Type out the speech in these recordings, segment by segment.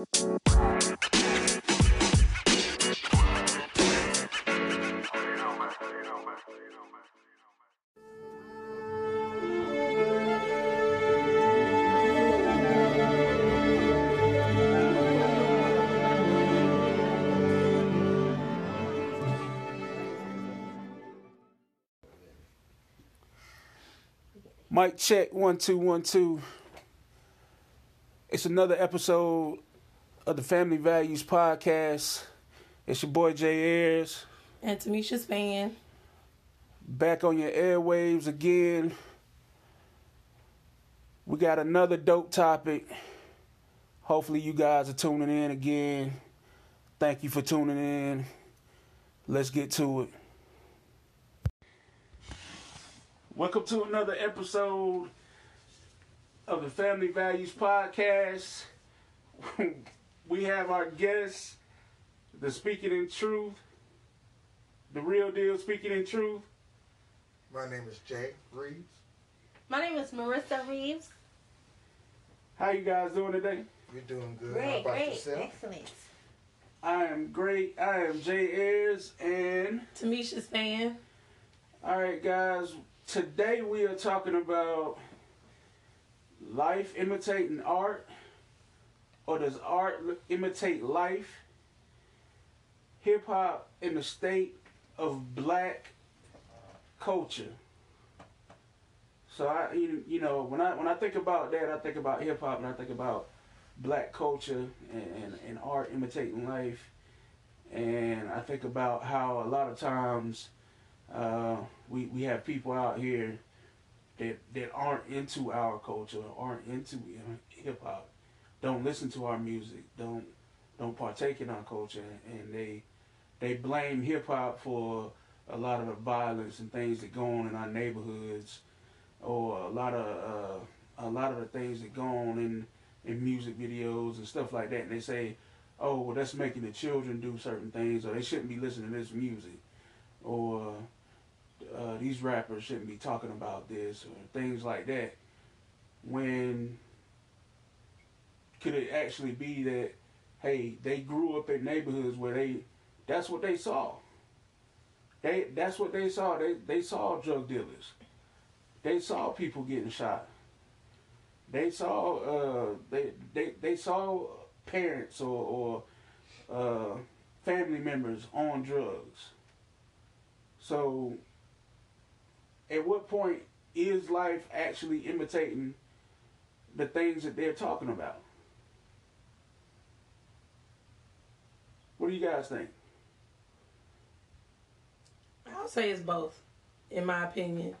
Mic check one two one two. It's another episode of the Family Values Podcast. It's your boy Jay Ayers And Tamisha's fan. back on your airwaves again. We got another dope topic. Hopefully you guys are tuning in again. Thank you for tuning in. Let's get to it. Welcome to another episode of the Family Values Podcast. we have our guest, the Speaking in Truth, the real deal Speaking in Truth. My name is Jay Reeves. My name is Marissa Reeves. How you guys doing today? You're doing good. How Great, about great, yourself? excellent. I am great. I am Jay Ayers, and Tamisha's fan. all right, guys. Today we are talking about life imitating art, or does art imitate life? Hip hop in the state of black culture. So I, you, know, when I when I think about that, I think about hip hop, and I think about black culture and, and, and art imitating life. And I think about how a lot of times uh, we, we have people out here that, that aren't into our culture, aren't into hip hop, don't listen to our music, don't don't partake in our culture, and they they blame hip hop for a lot of the violence and things that go on in our neighborhoods, or a lot of uh, a lot of the things that go on in in music videos and stuff like that. And they say, "Oh, well, that's making the children do certain things, or they shouldn't be listening to this music, or uh, these rappers shouldn't be talking about this, or things like that." When could it actually be that, hey, they grew up in neighborhoods where they, that's what they saw. They that's what they saw. They they saw drug dealers. They saw people getting shot. They saw uh they they, they saw parents or, or uh family members on drugs. So at what point is life actually imitating the things that they're talking about? What do you guys think? I'll say it's both, in my opinion.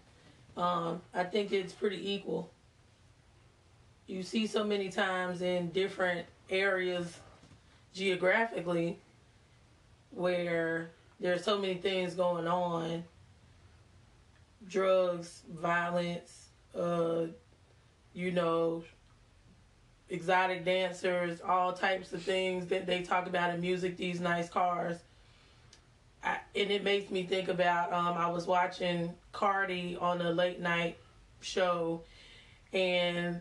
Um, I think it's pretty equal. You see so many times in different areas geographically where there's so many things going on drugs, violence, uh, you know, exotic dancers, all types of things that they talk about in music, these nice cars. I, and it makes me think about um, I was watching Cardi on a late night show, and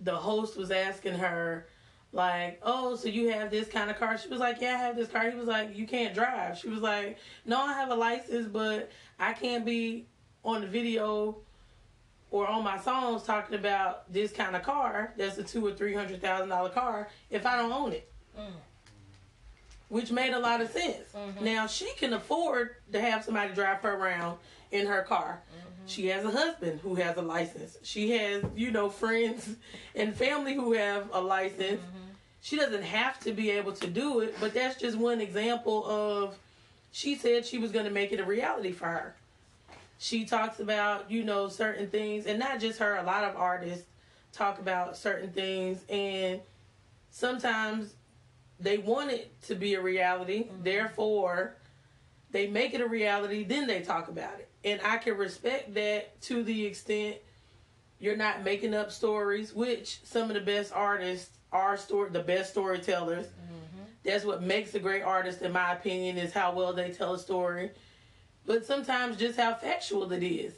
the host was asking her, like, "Oh, so you have this kind of car?" She was like, "Yeah, I have this car." He was like, "You can't drive." She was like, "No, I have a license, but I can't be on the video or on my songs talking about this kind of car that's a two or three hundred thousand dollar car if I don't own it." Mm. which made a lot of sense. Mm-hmm. Now she can afford to have somebody drive her around in her car. Mm-hmm. She has a husband who has a license. She has, you know, friends and family who have a license. Mm-hmm. She doesn't have to be able to do it, but that's just one example of she said she was going to make it a reality for her. She talks about, you know, certain things and not just her, a lot of artists talk about certain things and sometimes they want it to be a reality, mm-hmm. therefore they make it a reality, then they talk about it. And I can respect that to the extent you're not making up stories, which some of the best artists are story the best storytellers. Mm-hmm. That's what makes a great artist, in my opinion, is how well they tell a story. But sometimes just how factual it is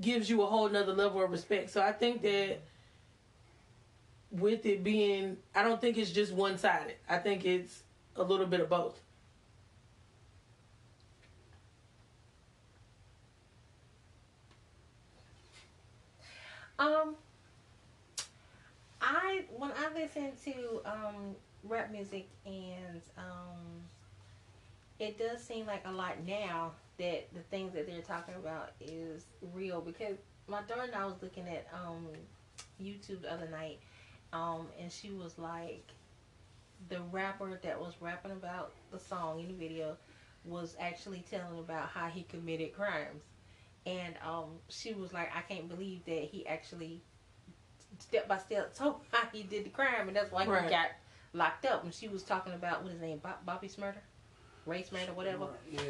gives you a whole nother level of respect. So I think that with it being, I don't think it's just one sided. I think it's a little bit of both. Um, I when I listen to um rap music and um, it does seem like a lot now that the things that they're talking about is real because my daughter and I was looking at um YouTube the other night, um, and she was like, the rapper that was rapping about the song in the video was actually telling about how he committed crimes and um, she was like, I can't believe that he actually step by step told how he did the crime, and that's why Right. he got locked up. And she was talking about what his name, Bob, Bobby Shmurda, Ray Shmurda, whatever. Yeah.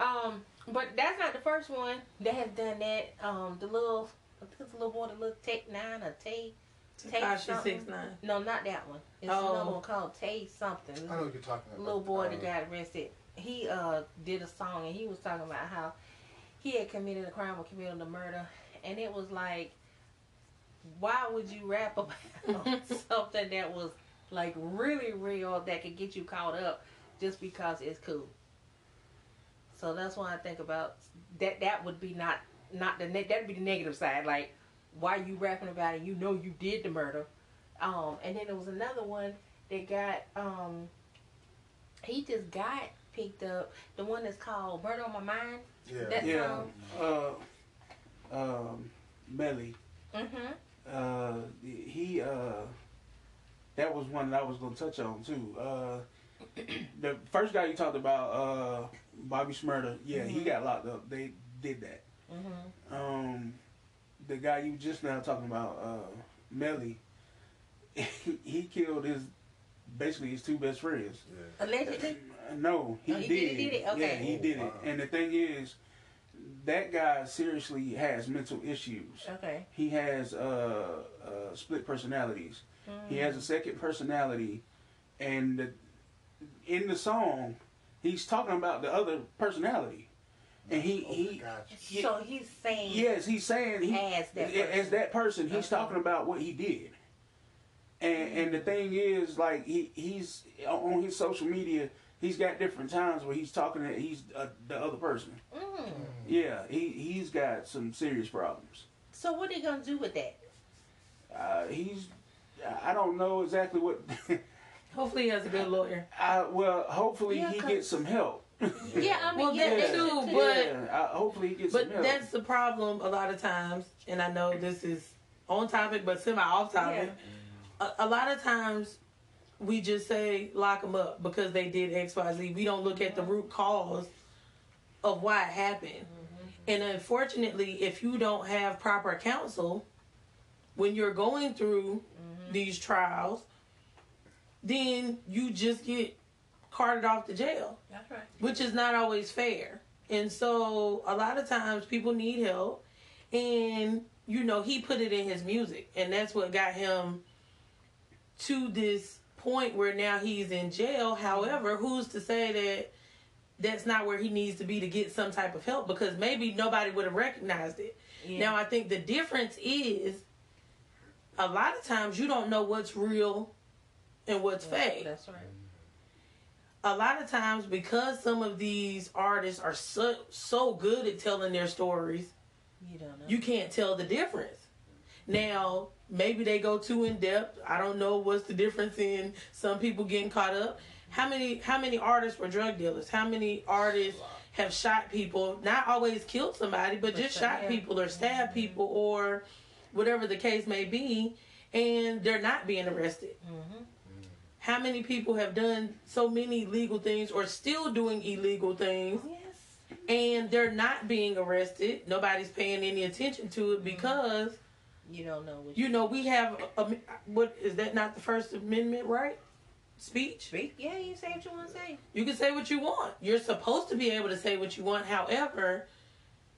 Um, but that's not the first one that has done that. Um, the little, I think it's a little boy, the little Take Nine or Tay. Tay Five, six, something. six, nine. No, not that one. It's Oh. another one called Tay something. I know what you're talking about. little boy Uh, that got arrested. He uh did a song and he was talking about how he had committed a crime or committed a murder, and it was like, why would you rap about something that was like really real that could get you caught up just because it's cool? So that's why I think about that. That would be not not the ne- that'd be the negative side. Like, why you rapping about it? You know you did the murder. Um, and then there was another one that got um he just got picked up the one that's called Murder on My Mind. Yeah. That Yeah. song. Uh, um, Melly. Mm-hmm. Uh, he uh, that was one that I was gonna touch on too. Uh, the first guy you talked about, uh, Bobby Shmurda. Yeah, he Mhm. got locked up. They did that. Mm-hmm. Um, the guy you just now talking about, uh, Melly. he killed his basically his two best friends. Yeah. Allegedly. Uh, No, he, Oh, he did. did- he did it? Yeah, Okay. he did it. And the thing is, that guy seriously has mental issues. Okay. He has uh, uh, split personalities. Mm-hmm. He has a second personality, and the, in the song, he's talking about the other personality, and he Oh, he gotcha. he- So he's saying yes, he's saying he as that as that person, he's Okay. talking about what he did. And and the thing is, like he he's on his social media, he's got different times where he's talking to he's uh, the other person. Mm. Yeah, he he's got some serious problems. So what are they gonna do with that? Uh, he's I don't know exactly what. Hopefully, he has a good lawyer. I, well, hopefully Yeah, he 'cause- gets some help. Yeah, I mean, Well, yeah, that that's too, too, but- yeah, I, hopefully he gets some help. But that's the problem a lot of times, and I know this is on topic but semi off topic. A, a lot of times we just say lock them up because they did X, Y, Z. We don't look at the root cause of why it happened. Mm-hmm. And unfortunately, if you don't have proper counsel when you're going through mm-hmm. these trials, then you just get carted off to jail That's right. which is not always fair. And so a lot of times people need help and you know he put it in his music and that's what got him to this point where now he's in jail. However, who's to say that that's not where he needs to be to get some type of help because maybe nobody would have recognized it. Yeah. Now I think the difference is a lot of times you don't know what's real and what's fake That's right. a lot of times because some of these artists are so so good at telling their stories, You don't know. you can't tell the difference. Now, maybe they go too in depth. I don't know what's the difference in some people getting caught up. How many how many artists were drug dealers? How many artists have shot people? Not always killed somebody, but But just shot- people or stabbed people or whatever the case may be, and they're not being arrested. hmm How many people have done so many legal things or still doing illegal things Yes. and they're not being arrested? Nobody's paying any attention to it because You don't know what you know we have a, a- what is that not the First Amendment right? Speech. speak. Yeah, you say what you want to say. You can say what you want. You're supposed to be able to say what you want. However,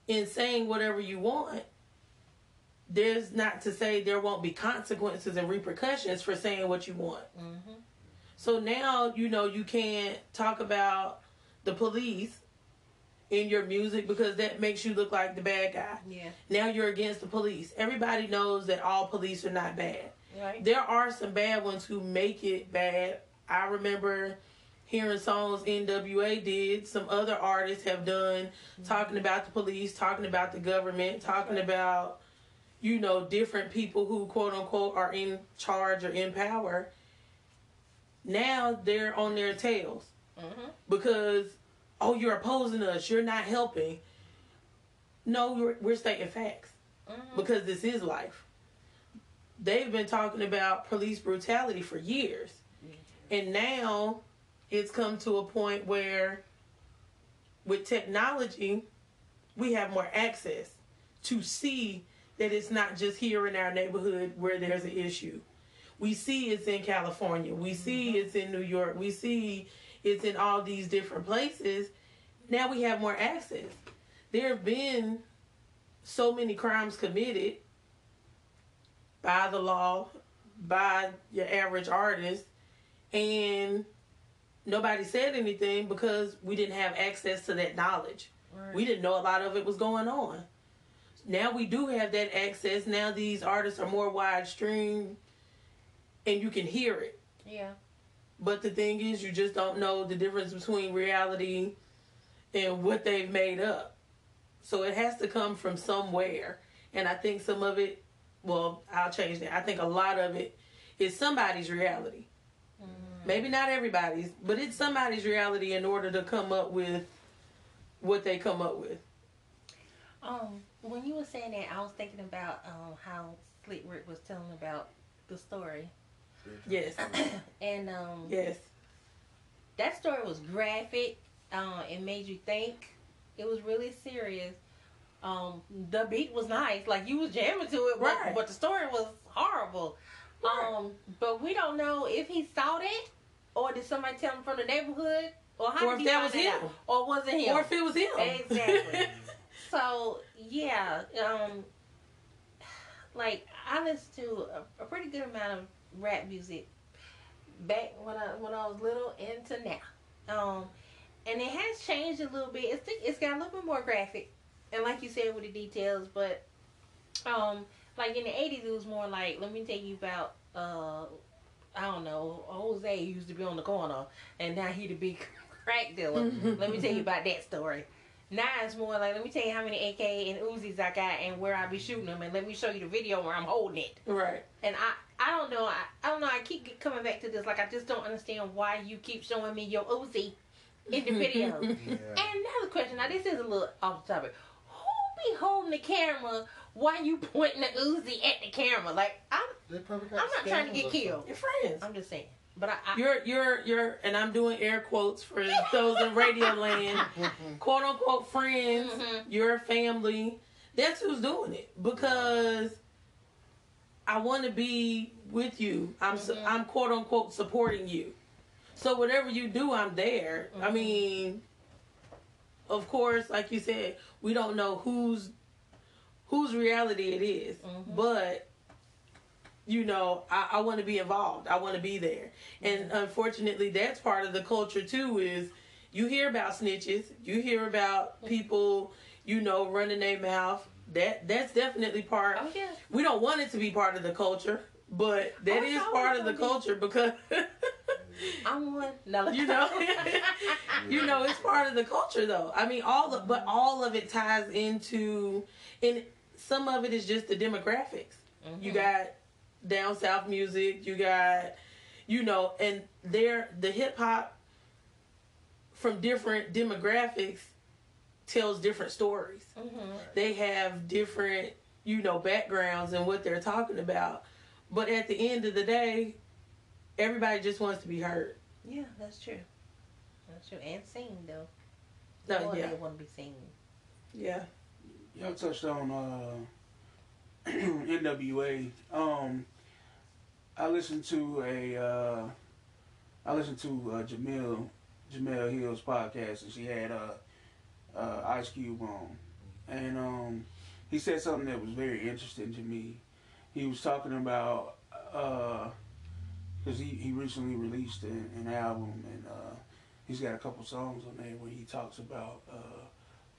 in saying whatever you want, there's not to say there won't be consequences and repercussions for saying what you want. Mm-hmm. So now you know you can't talk about the police in your music because that makes you look like the bad guy. Yeah. Now you're against the police. Everybody knows that all police are not bad. Right. there are some bad ones who make it bad. I remember hearing songs NWA did, some other artists have done, mm-hmm. talking about the police, talking about the government, talking right. about, you know, different people who quote unquote are in charge or in power. Now they're on their tails Mm-hmm. because, oh, you're opposing us, you're not helping. No, we're, we're stating facts Mm-hmm. because this is life. They've been talking about police brutality for years. And now it's come to a point where with technology, we have more access to see that it's not just here in our neighborhood where there's an issue. We see it's in California. We see mm-hmm. it's in New York. We see it's in all these different places. Now we have more access. There have been so many crimes committed by the law, by your average artist, and nobody said anything because we didn't have access to that knowledge. Right. We didn't know a lot of it was going on. Now we do have that access. Now these artists are more widestream and you can hear it. yeah. But the thing is, you just don't know the difference between reality and what they've made up. So it has to come from somewhere. And I think some of it, well, I'll change that. I think a lot of it is somebody's reality. Maybe not everybody's, but it's somebody's reality in order to come up with what they come up with. Um, when you were saying that, I was thinking about um how Slick Rick was telling about the story, Yes, and um yes, that story was graphic. Uh, it made you think. It was really serious. Um, the beat was nice, like you was jamming to it, but, Right. but the story was horrible. Right. Um, but we don't know if he saw that, or did somebody tell him from the neighborhood, or how Or did if that was him. out? or was it him? or if it was him. Exactly. So yeah, um, like I listened to a, a pretty good amount of rap music back when I when I was little into now, um, and it has changed a little bit. It's it's got a little bit more graphic, and like you said with the details, but um, like in the eighties, it was more like let me tell you about uh. I don't know. Jose used to be on the corner, and now he the big crack dealer. Let me tell you about that story. Now it's more like, let me tell you how many AK and Uzis I got and where I be shooting them, and let me show you the video where I'm holding it. right. And I, I don't know, I, I don't know. I keep coming back to this. Like I just don't understand why you keep showing me your Uzi in the video. and Yeah. another question. Now this is a little off the topic. Who be holding the camera while you pointing the Uzi at the camera? Like I'm, They probably got I'm not trying to get killed. Your friends. I'm just saying. But I, I You're you're you're and I'm doing air quotes for those in radio land. Quote unquote friends, Mhm. your family. That's who's doing it because I want to be with you. I'm su- Mhm. I'm quote unquote supporting you. So whatever you do, I'm there. I Mhm. mean, of course, like you said, we don't know whose whose reality it is, Mhm. but you know, I, I want to be involved. I want to be there. And unfortunately, that's part of the culture too. Is you hear about snitches, you hear about people, you know, running their mouth. That that's definitely part. oh yeah. We don't want it to be part of the culture, but that Oh, is part of the be. culture because I'm one. No, you know, you know, it's part of the culture though. I mean, all of, but all of it ties into, and some of it is just the demographics. You Mhm. got down south music. You got, you know, and there the hip hop from different demographics tells different stories. Mhm. They have different, you know, backgrounds and what they're talking about. But at the end of the day, everybody just wants to be heard. Yeah, that's true. That's true. And seen though. No, More yeah. they want to be seen. Yeah. Y'all touched on uh, NWA. Um, I listened to a uh, I listened to uh, Jamil Jemele Hill's podcast, and she had uh, uh, Ice Cube on, and um, he said something that was very interesting to me. He was talking about because he, he recently released an, an album, and uh, he's got a couple songs on there where he talks about uh,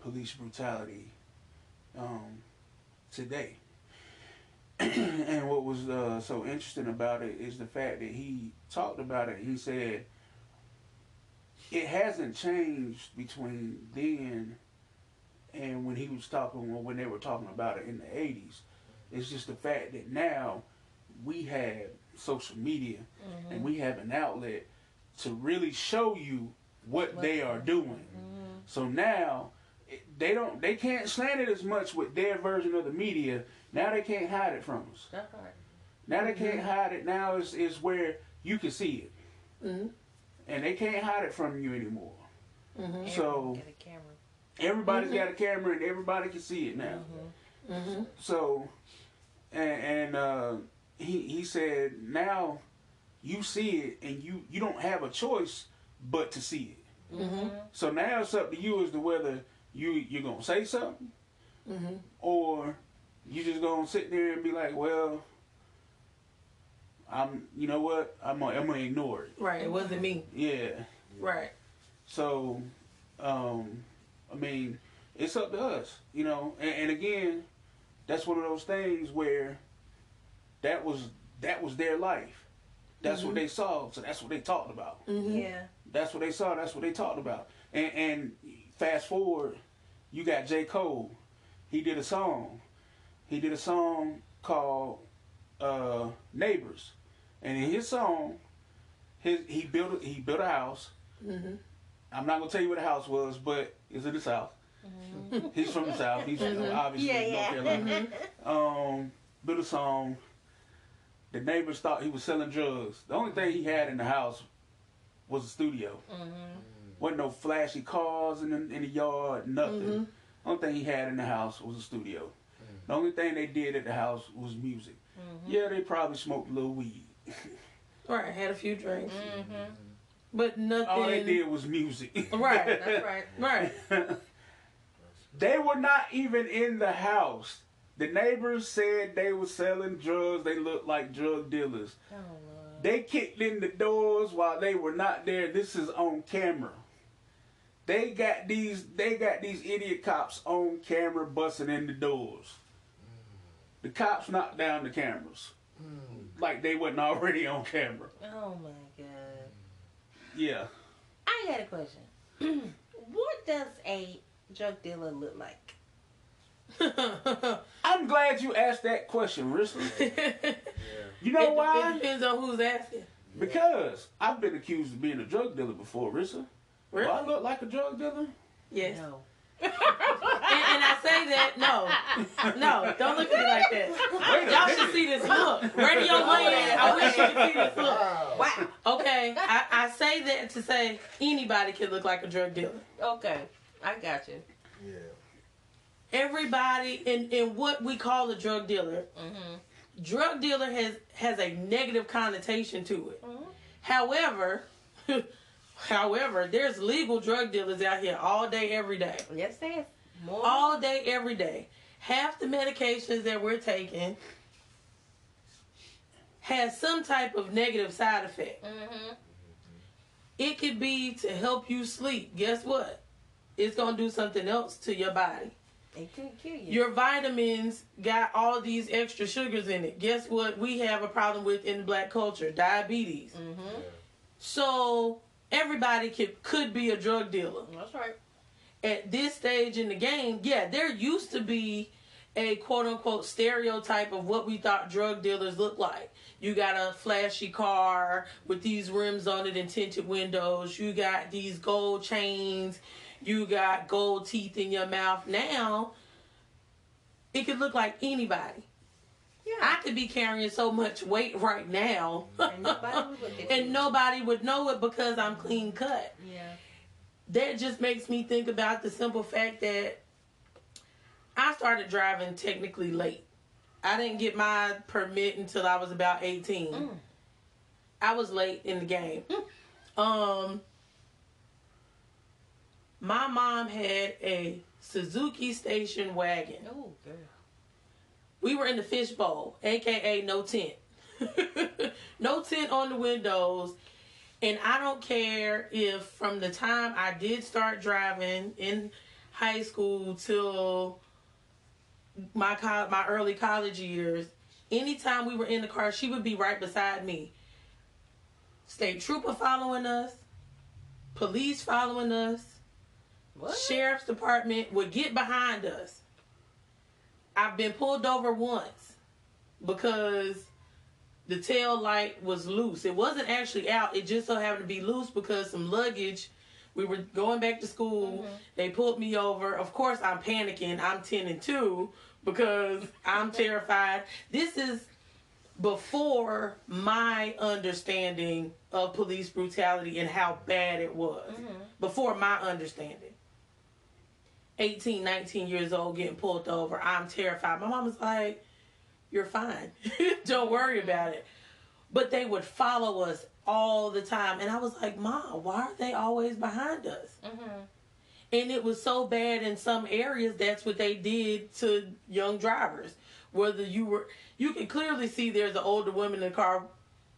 police brutality um, today. and what was uh, so interesting about it is the fact that he talked about it. He said it hasn't changed between then and when he was talking when they were talking about it in the 80s. It's just the fact that now we have social media Mm-hmm. and we have an outlet to really show you what What- they are doing. Mm-hmm. So now they don't they can't slant it as much with their version of the media. Now they can't hide it from us. That's right. Now they can't hide it. Now is is where you can see it, hmm and they can't hide it from you anymore. hmm So- Everyone get a camera. Everybody's Mhm. got a camera, and everybody can see it now. Mm-hmm. hmm So, and, and uh, he he said now you see it, and you you don't have a choice but to see it. So now it's up to you as to whether you you're gonna say something or you just gonna sit there and be like, well, I'm you know what I'm gonna, I'm gonna ignore it. Right. It wasn't me. Yeah. Right. So, um, I mean, it's up to us, you know. And, and again, that's one of those things where that was that was their life. That's what Mhm. they saw, so that's what they talked about. hmm Yeah. That's what they saw. That's what they talked about. And, and fast forward, you got J. Cole. He did a song. He did a song called uh, "Neighbors," and in his song, his he built a, he built a house. hmm I'm not gonna tell you where the house was, but it's in the south. He's from the south. He's from, Mhm. obviously Yeah, North yeah. Carolina. Um, built a song. The neighbors thought he was selling drugs. The only thing he had in the house was a studio. Mm-hmm. wasn't no flashy cars in the, in the yard, nothing. Mhm. Only thing he had in the house was a studio. The only thing they did at the house was music. Mm-hmm. Yeah, they probably smoked a little weed. Right. Had a few drinks, Mm-hmm. but nothing. All they did was music. Right. That's right. Right. they were not even in the house. The neighbors said they were selling drugs. They looked like drug dealers. Oh, They kicked in the doors while they were not there. This is on camera. They got these they got these idiot cops on camera busting in the doors. The cops knocked down the cameras. Like they wasn't already on camera. Oh my God. Yeah. I got a question. what does a drug dealer look like? I'm glad you asked that question, Rissa. You know it, why? It depends on who's asking. Because I've been accused of being a drug dealer before, Rissa. Really? Do I look like a drug dealer? Yes. No. And, and I say that no, no, don't look at me like that. Wait Y'all minute. should see this look. Radio land. I wish you could see this look. Wow. Wow. Okay, I, I say that to say anybody can look like a drug dealer. Okay. I got you. Yeah. Everybody in, in what we call a drug dealer, Mm-hmm. drug dealer has has a negative connotation to it. Mhm. However, however, there's legal drug dealers out here all day, every day. Yes, sis. More. all day, every day. Half the medications that we're taking has some type of negative side effect. Mm-hmm. It could be to help you sleep. Guess what? It's gonna do something else to your body. It could kill you. Your vitamins got all these extra sugars in it. Guess what? We have a problem with in black culture: diabetes. mm-hmm. So everybody could could be a drug dealer. That's right. at this stage in the game, yeah, there used to be a quote unquote stereotype of what we thought drug dealers look like. You got a flashy car with these rims on it and tinted windows. You got these gold chains. You got gold teeth in your mouth. Now, it could look like anybody. I could be carrying so much weight right now, And nobody would look at and nobody would know it because I'm clean cut Yeah. that just makes me think about the simple fact that I started driving technically late. I didn't get my permit until I was about 18. Mm. I was late in the game. um my mom had a Suzuki station wagon. Oh, girl. We were in the fishbowl, aka no tent. no tent on the windows. And I don't care if from the time I did start driving in high school till my co- my early college years, anytime we were in the car, she would be right beside me. State trooper following us, police following us, What? sheriff's department would get behind us. I've been pulled over once because the tail light was loose. It wasn't actually out. It just so happened to be loose because some luggage. We were going back to school. Mm-hmm. They pulled me over. Of course, I'm panicking. I'm 10 and 2 because I'm terrified. This is before my understanding of police brutality and how bad it was. Mm-hmm. Before my understanding. 18, 19 years old getting pulled over. I'm terrified. My mom was like, You're fine. Don't worry about it. But they would follow us all the time. And I was like, Mom, why are they always behind us? Mm-hmm. And it was so bad in some areas, that's what they did to young drivers. Whether you were, you can clearly see there's an older woman in the car.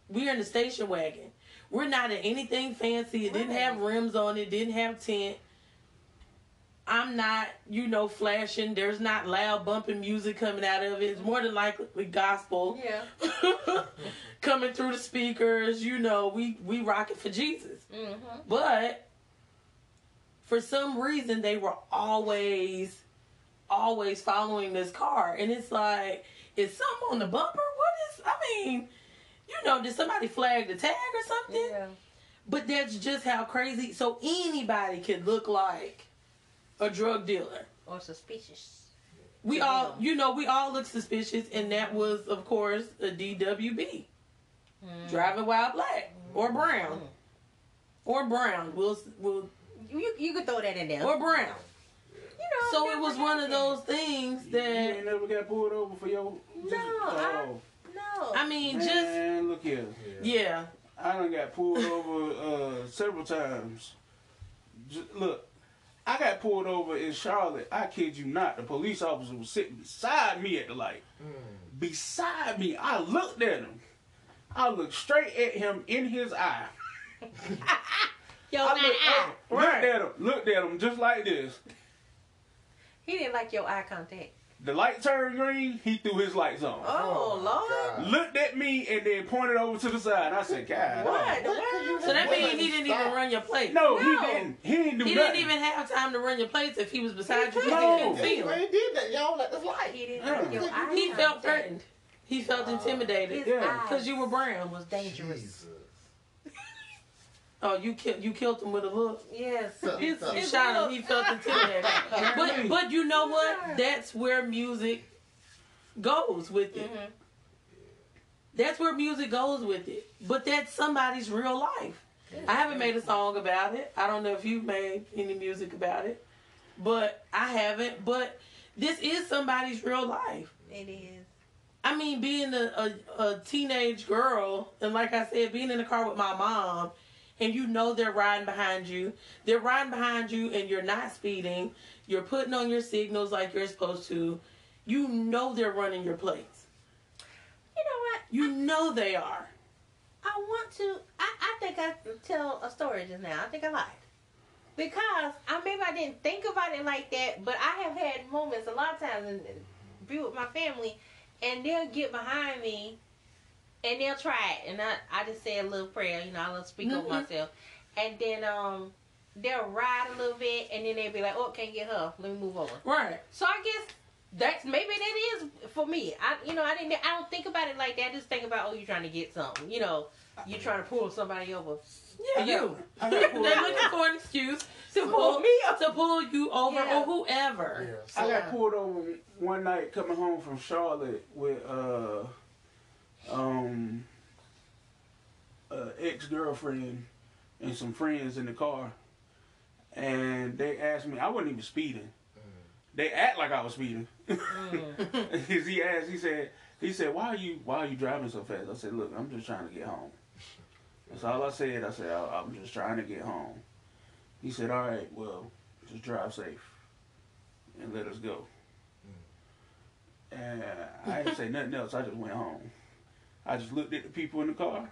We're in the station wagon. We're not in anything fancy. It didn't have rims on it, didn't have tint. I'm not, you know, flashing. There's not loud bumping music coming out of it. It's more than likely gospel Yeah. coming through the speakers. You know, we we rock it for Jesus. Mm-hmm. But for some reason, they were always, always following this car, and it's like, is something on the bumper? What is? I mean, you know, did somebody flag the tag or something? Yeah. But that's just how crazy. So anybody could look like a drug dealer. Or suspicious. We Yeah. all, you know, we all look suspicious, and that was, of course, a DWB, Mm. driving while black or brown, or brown. We'll, we'll, You you could throw that in there. or brown. you know, So it was one of those things that You ain't that never got pulled over for your. No, I- oh, No. I mean, just look here. yeah, I done got pulled over uh, several times. J- look, I got pulled over in Charlotte. I kid you not. The police officer was sitting beside me at the light. Mm. Beside me, I looked at him. I looked straight at him in his eye. Yo, I looked. I looked at him, looked at him just like this. He didn't like your eye contact. The light turned green. He threw his lights on. Oh, oh, my Lord. God. Looked at me and then pointed over to the side. I said, God. What? oh." What so that means done? he didn't even run your plate. No, he didn't. He didn't do He nothing. didn't even have time to run your plates if he was beside you. No. He didn't see You did that. Y'all let this light. He didn't Yeah. like your eye He felt threatened. He felt oh. intimidated His Yeah. because you were brown. was dangerous. Jesus. Oh, you killed you killed him with a look. Yes. So- You so- you shot him. He felt intimidated. but but you know what? That's where music goes with it. Mhm. That's where music goes with it. But that's somebody's real life. I haven't made a song about it. I don't know if you've made any music about it. But I haven't. But this is somebody's real life. It is. I mean, being a, a, a teenage girl, and like I said, being in the car with my mom, and you know they're riding behind you. They're riding behind you, and you're not speeding. You're putting on your signals like you're supposed to. You know they're running your plates. You know what? You know they are. I want to. I, I think I tell a story just now. I think I lied because I maybe I didn't think about it like that, but I have had moments a lot of times and be with my family, and they'll get behind me, and they'll try it, and I I just say a little prayer, you know, I will speak over Mhm. myself, and then um they'll ride a little bit, and then they'll be like, oh, can't get her, let me move over. Right. So I guess that's maybe that is for me. I you know I didn't I don't think about it like that. I just think about oh you're trying to get something. You know you're trying to pull somebody over. Yeah, you. I They're got pulled over. looking for an excuse to To pull pull me up. to pull you over Yeah. or whoever. Yeah. I got pulled over one night coming home from Charlotte with uh um uh ex girlfriend and some friends in the car, and they asked me. I wasn't even speeding. They act like I was speeding. Mm. He asked, he said, he said, why are you, why are you driving so fast? I said, look, I'm just trying to get home. That's all I said. I said, I, I'm just trying to get home. He said, all right, well, just drive safe and let us go. And I didn't say nothing else. I just went home. I just looked at the people in the car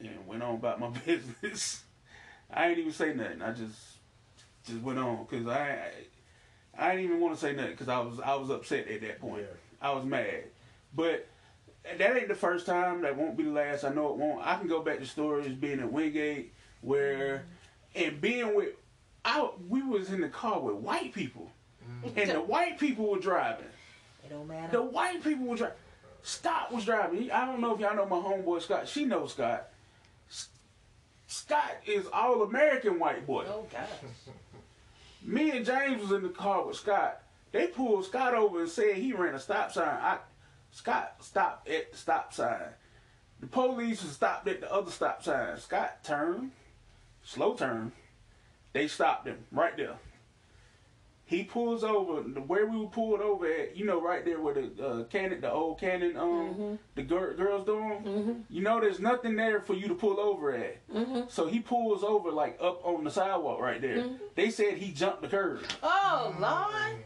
and went on about my business. I ain't even say nothing. I just just went on because I, I I didn't even want to say nothing because I was I was upset at that point. Yeah. I was mad. But that ain't the first time. That won't be the last. I know it won't. I can go back to stories being at Wingate where, and being with, I we was in the car with white people, mm. and the white people were driving. It don't matter. The white people were driving. Scott was driving. I don't know if y'all know my homeboy Scott. She knows Scott. Scott is all American white boy. oh gosh. Me and James was in the car with Scott. They pulled Scott over and said he ran a stop sign. I, Scott stopped at the stop sign. The police stopped at the other stop sign. Scott turned, slow turn. They stopped him right there. He pulls over the where we were pulled over at. You know, right there where the uh, cannon, the old cannon, um, the gir- girls dorm. You know, there's nothing there for you to pull over at. So he pulls over like up on the sidewalk right there. They said he jumped the curb. Oh Lord.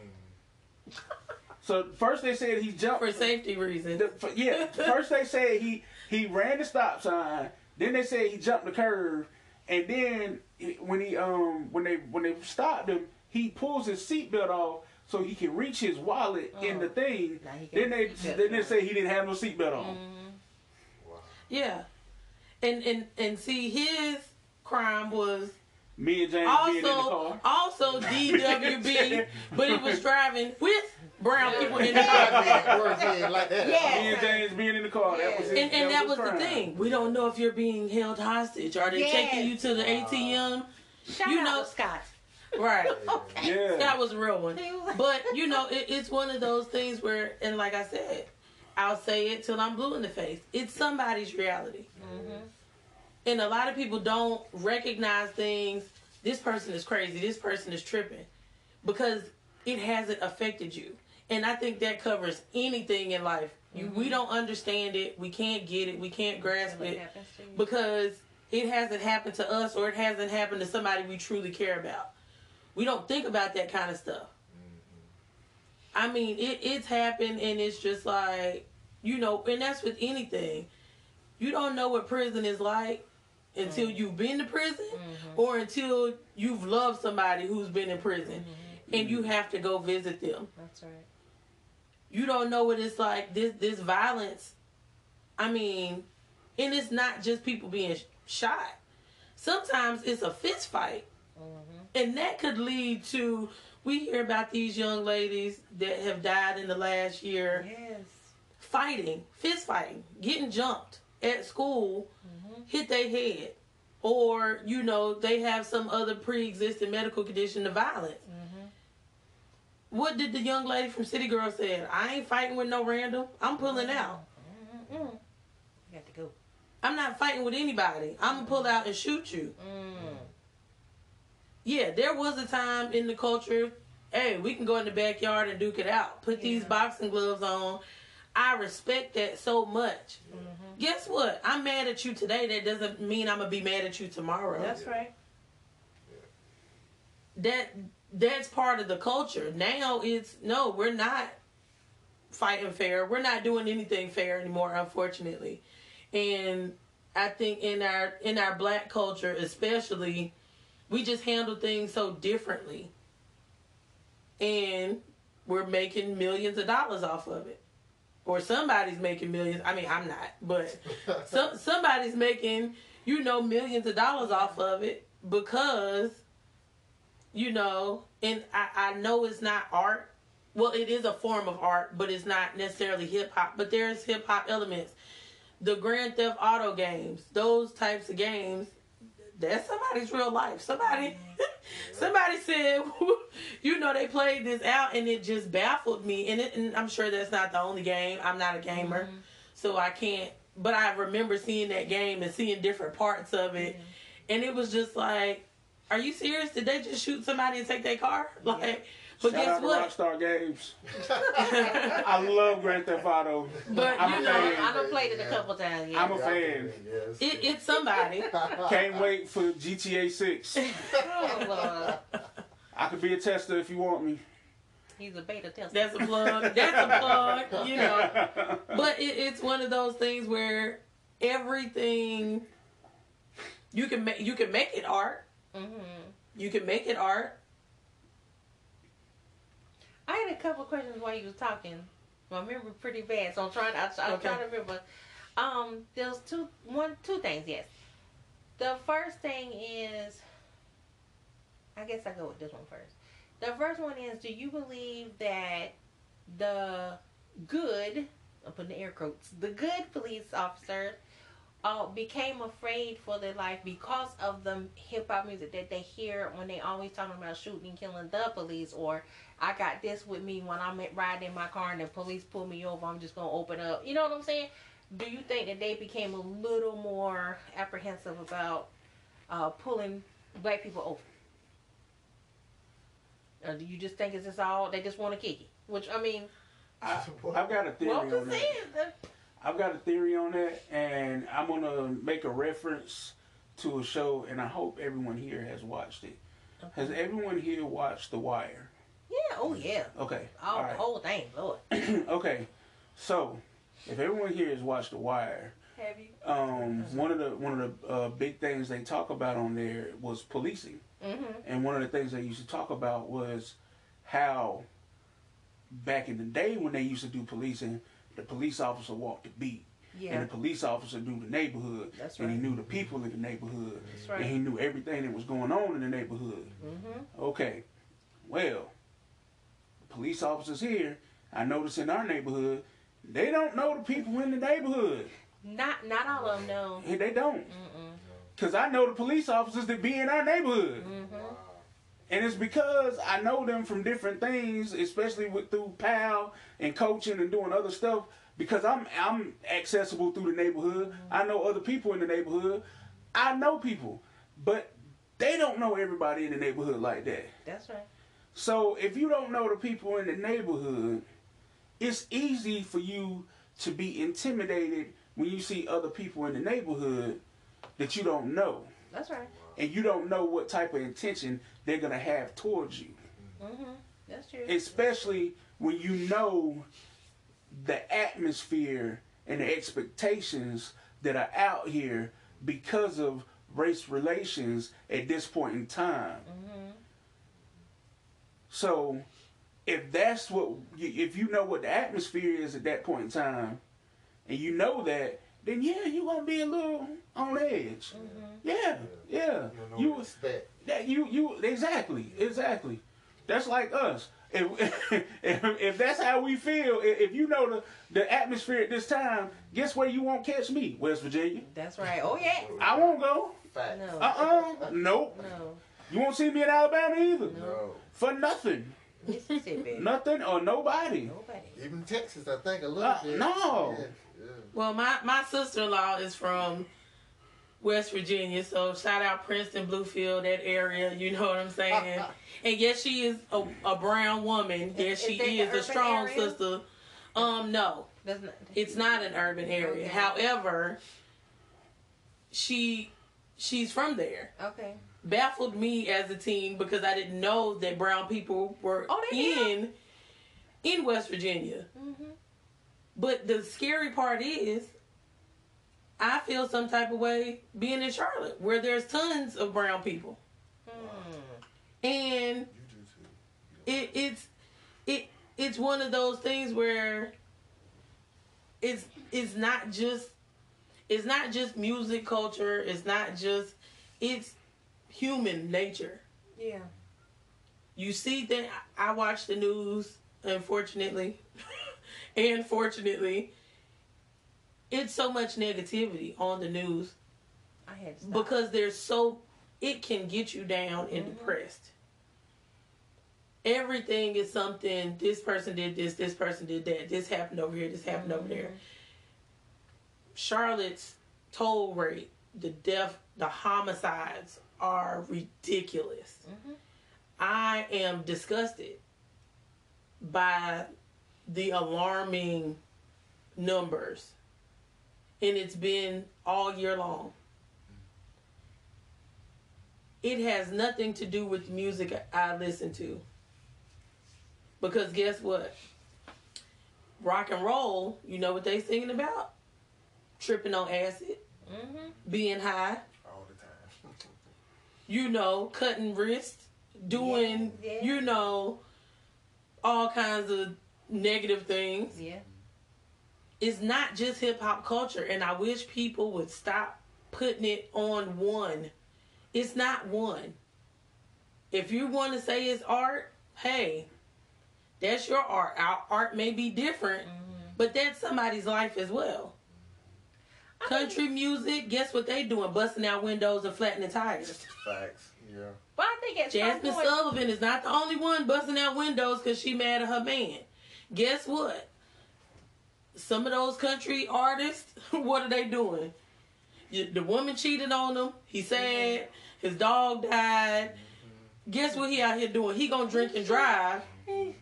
So first they said he jumped For safety reasons. the- for- yeah, first they said he he ran the stop sign. Then they said he jumped the curve, and then when he um when they when they stopped him, he pulls his seatbelt off so he can reach his wallet in the oh, thing. Now he got Then they his seatbelt then they say he didn't have no seatbelt on. Mm-hmm. Yeah. And and and see his crime was Me and James being in the also car. also DWB, but he was driving with brown people in the car. Words like that. Yeah. Me and James being in the car. That was his, And, and that was his the thing. We don't know if you're being held hostage. Are they Yes. taking you to the ATM? Shout You out know- to Scott. Right. Yeah. That was a real one. But you know, it, it's one of those things where, and like I said, I'll say it till I'm blue in the face. It's somebody's reality, mm-hmm. and a lot of people don't recognize things. This person is crazy. This person is tripping because it hasn't affected you. And I think that covers anything in life. You, we mm-hmm. don't understand it. We can't get it. We can't grasp What it happens to you? because it hasn't happened to us or it hasn't happened to somebody we truly care about. We don't think about that kind of stuff. Mm-hmm. I mean, it, it's happened and it's just like, you know, and that's with anything. You don't know what prison is like until mm-hmm. you've been to prison mm-hmm. or until you've loved somebody who's been in prison and you have to go visit them. That's right. you don't know what it's like this this violence. I mean and it's not just people being sh- shot. Sometimes it's a fist fight and that could lead to we hear about these young ladies that have died in the last year Yes. fighting fist fighting getting jumped at school mm-hmm. hit their head or you know they have some other pre-existing medical condition the violence mm-hmm. what did the young lady from City Girl said? I ain't fighting with no random. I'm pulling mm-hmm. out. You got to go. I'm not fighting with anybody. I'm gonna pull out and shoot you. Mm. Yeah, there was a time in the culture. Hey, we can go in the backyard and duke it out. Put these boxing gloves on. I respect that so much. Mm-hmm. Guess what? I'm mad at you today. That doesn't mean I'm gonna be mad at you tomorrow. That's right. that that's part of the culture. Now it's no, we're not fighting fair. We're not doing anything fair anymore, unfortunately. And I think in our in our black culture especially, we just handle things so differently. And we're making millions of dollars off of it. Or somebody's making millions. I mean, I'm not, but some somebody's making, you know, millions of dollars off of it because you know, and I, I know it's not art. Well, it is a form of art, but it's not necessarily hip hop. But there's hip hop elements. The Grand Theft Auto games, those types of games, that's somebody's real life. Somebody, somebody said, you know, they played this out, and it just baffled me. And, it, and I'm sure that's not the only game. I'm not a gamer, mm-hmm. so I can't. But I remember seeing that game and seeing different parts of it, mm-hmm. and it was just like, are you serious? Did they just shoot somebody and take their car? Like, but Shout guess out to what? Rockstar Games. I love Grand Theft Auto. But I'm you know, fan. I done played it a couple times. Yeah. I'm a fan. Yes. it, it's somebody. Can't wait for GTA 6. oh, Lord. I could be a tester if you want me. He's a beta tester. That's a plug. That's a plug. You know. But it, it's one of those things where everything you can make you can make it art. hmm You can make it art. I had a couple questions while you was talking. My memory pretty bad, so I'm trying. I, I'm Okay. trying to remember. Um, there's two, one, two things. Yes. The first thing is, I guess I go with this one first. The first one is, do you believe that the good, I'm putting the air quotes, the good police officers uh, became afraid for their life because of the hip hop music that they hear when they always talking about shooting and killing the police or I got this with me when I'm riding in my car and the police pull me over. I'm just gonna open up. You know what I'm saying? Do you think that they became a little more apprehensive about uh, pulling black people over? Or do you just think it's just all they just want to kick it? Which I mean, I, I've got a theory well, on that. I've got a theory on that, and I'm gonna make a reference to a show, and I hope everyone here has watched it. Has everyone here watched The Wire? Yeah. Oh yeah. Okay. All all the whole thing, Lord. okay. So, if everyone here has watched The Wire, Have you? um, one of the one of the uh, big things they talk about on there was policing, Mm-hmm. and one of the things they used to talk about was how back in the day when they used to do policing, the police officer walked the beat. Yeah. And the police officer knew the neighborhood. That's And he knew the people in the neighborhood. That's And he knew everything that was going on in the neighborhood. Mm-hmm. Okay. Well, police officers here, I notice in our neighborhood, they don't know the people in the neighborhood. Not not all of them know. Hey, They don't. Mm-mm. Because I know the police officers that be in our neighborhood. Mm-hmm. And it's because I know them from different things, especially with through PAL and coaching and doing other stuff. Because I'm I'm accessible through the neighborhood. I know other people in the neighborhood. I know people, but they don't know everybody in the neighborhood like that. That's right. So if you don't know the people in the neighborhood, it's easy for you to be intimidated when you see other people in the neighborhood that you don't know, That's right. and you don't know what type of intention they're gonna have towards you. Mm-hmm. That's true. especially when you know the atmosphere and the expectations that are out here because of race relations at this point in time. mm-hmm. So, if that's what, if you know what the atmosphere is at that point in time, and you know that, then yeah, you're gonna be a little on edge. Mm-hmm. Yeah, yeah. You know, You respect. that you you exactly exactly. That's like us. If, if if that's how we feel, if, if you know the the atmosphere at this time, guess where you won't catch me, West Virginia. That's right. Oh yeah. I won't go. Fact. No. Uh uh Nope. No. You won't see me in Alabama either. No. For nothing. Mississippi. Nothing or nobody. Nobody. Even Texas, I think a little Uh, bit. no. Yeah, yeah. Well, my, my sister in law is from West Virginia, so shout out Princeton, Bluefield, that area. You know what I'm saying? and yes, she is a, a brown woman. Yes, Is- she is is a strong area? sister. Um, no, That's not. it's not an urban area. Okay. However, she she's from there. Okay. Baffled me as a teen because I didn't know that brown people were Oh, they did? in in West Virginia. Mm-hmm. But the scary part is, I feel some type of way being in Charlotte, where there's tons of brown people, Hmm. and You do too. it, it's it it's one of those things where it's it's not just it's not just music culture. It's not just it's human nature. Yeah. You see that I watch the news, unfortunately, and fortunately. It's so much negativity on the news I had to because there's so it can get you down and Mhm. depressed. Everything is something. This person did this. This person did that. This happened over here. This happened over there. Charlotte's toll rate, the death, the homicides are ridiculous. Mhm. I am disgusted by the alarming numbers. And it's been all year long. It has nothing to do with the music I listen to. Because guess what? Rock and roll, you know what they singing about? Tripping on acid, Mhm. being high, All the time. You know, cutting wrists, doing, Yeah, yeah. you know, all kinds of negative things. Yeah. It's not just hip hop culture, and I wish people would stop putting it on one. It's not one. If you want to say it's art, hey, that's your art. Our art may be different, mm-hmm. but that's somebody's life as well. Country music, guess what they doing? Busting out windows and flattening tires. Facts. Yeah. But I think at Jazmine point, Sullivan is not the only one busting out windows because she mad at her man. Guess what? Some of those country artists, what are they doing? The woman cheated on him. He said mm-hmm. his dog died. Mm-hmm. Guess what he out here doing? He gonna drink and drive.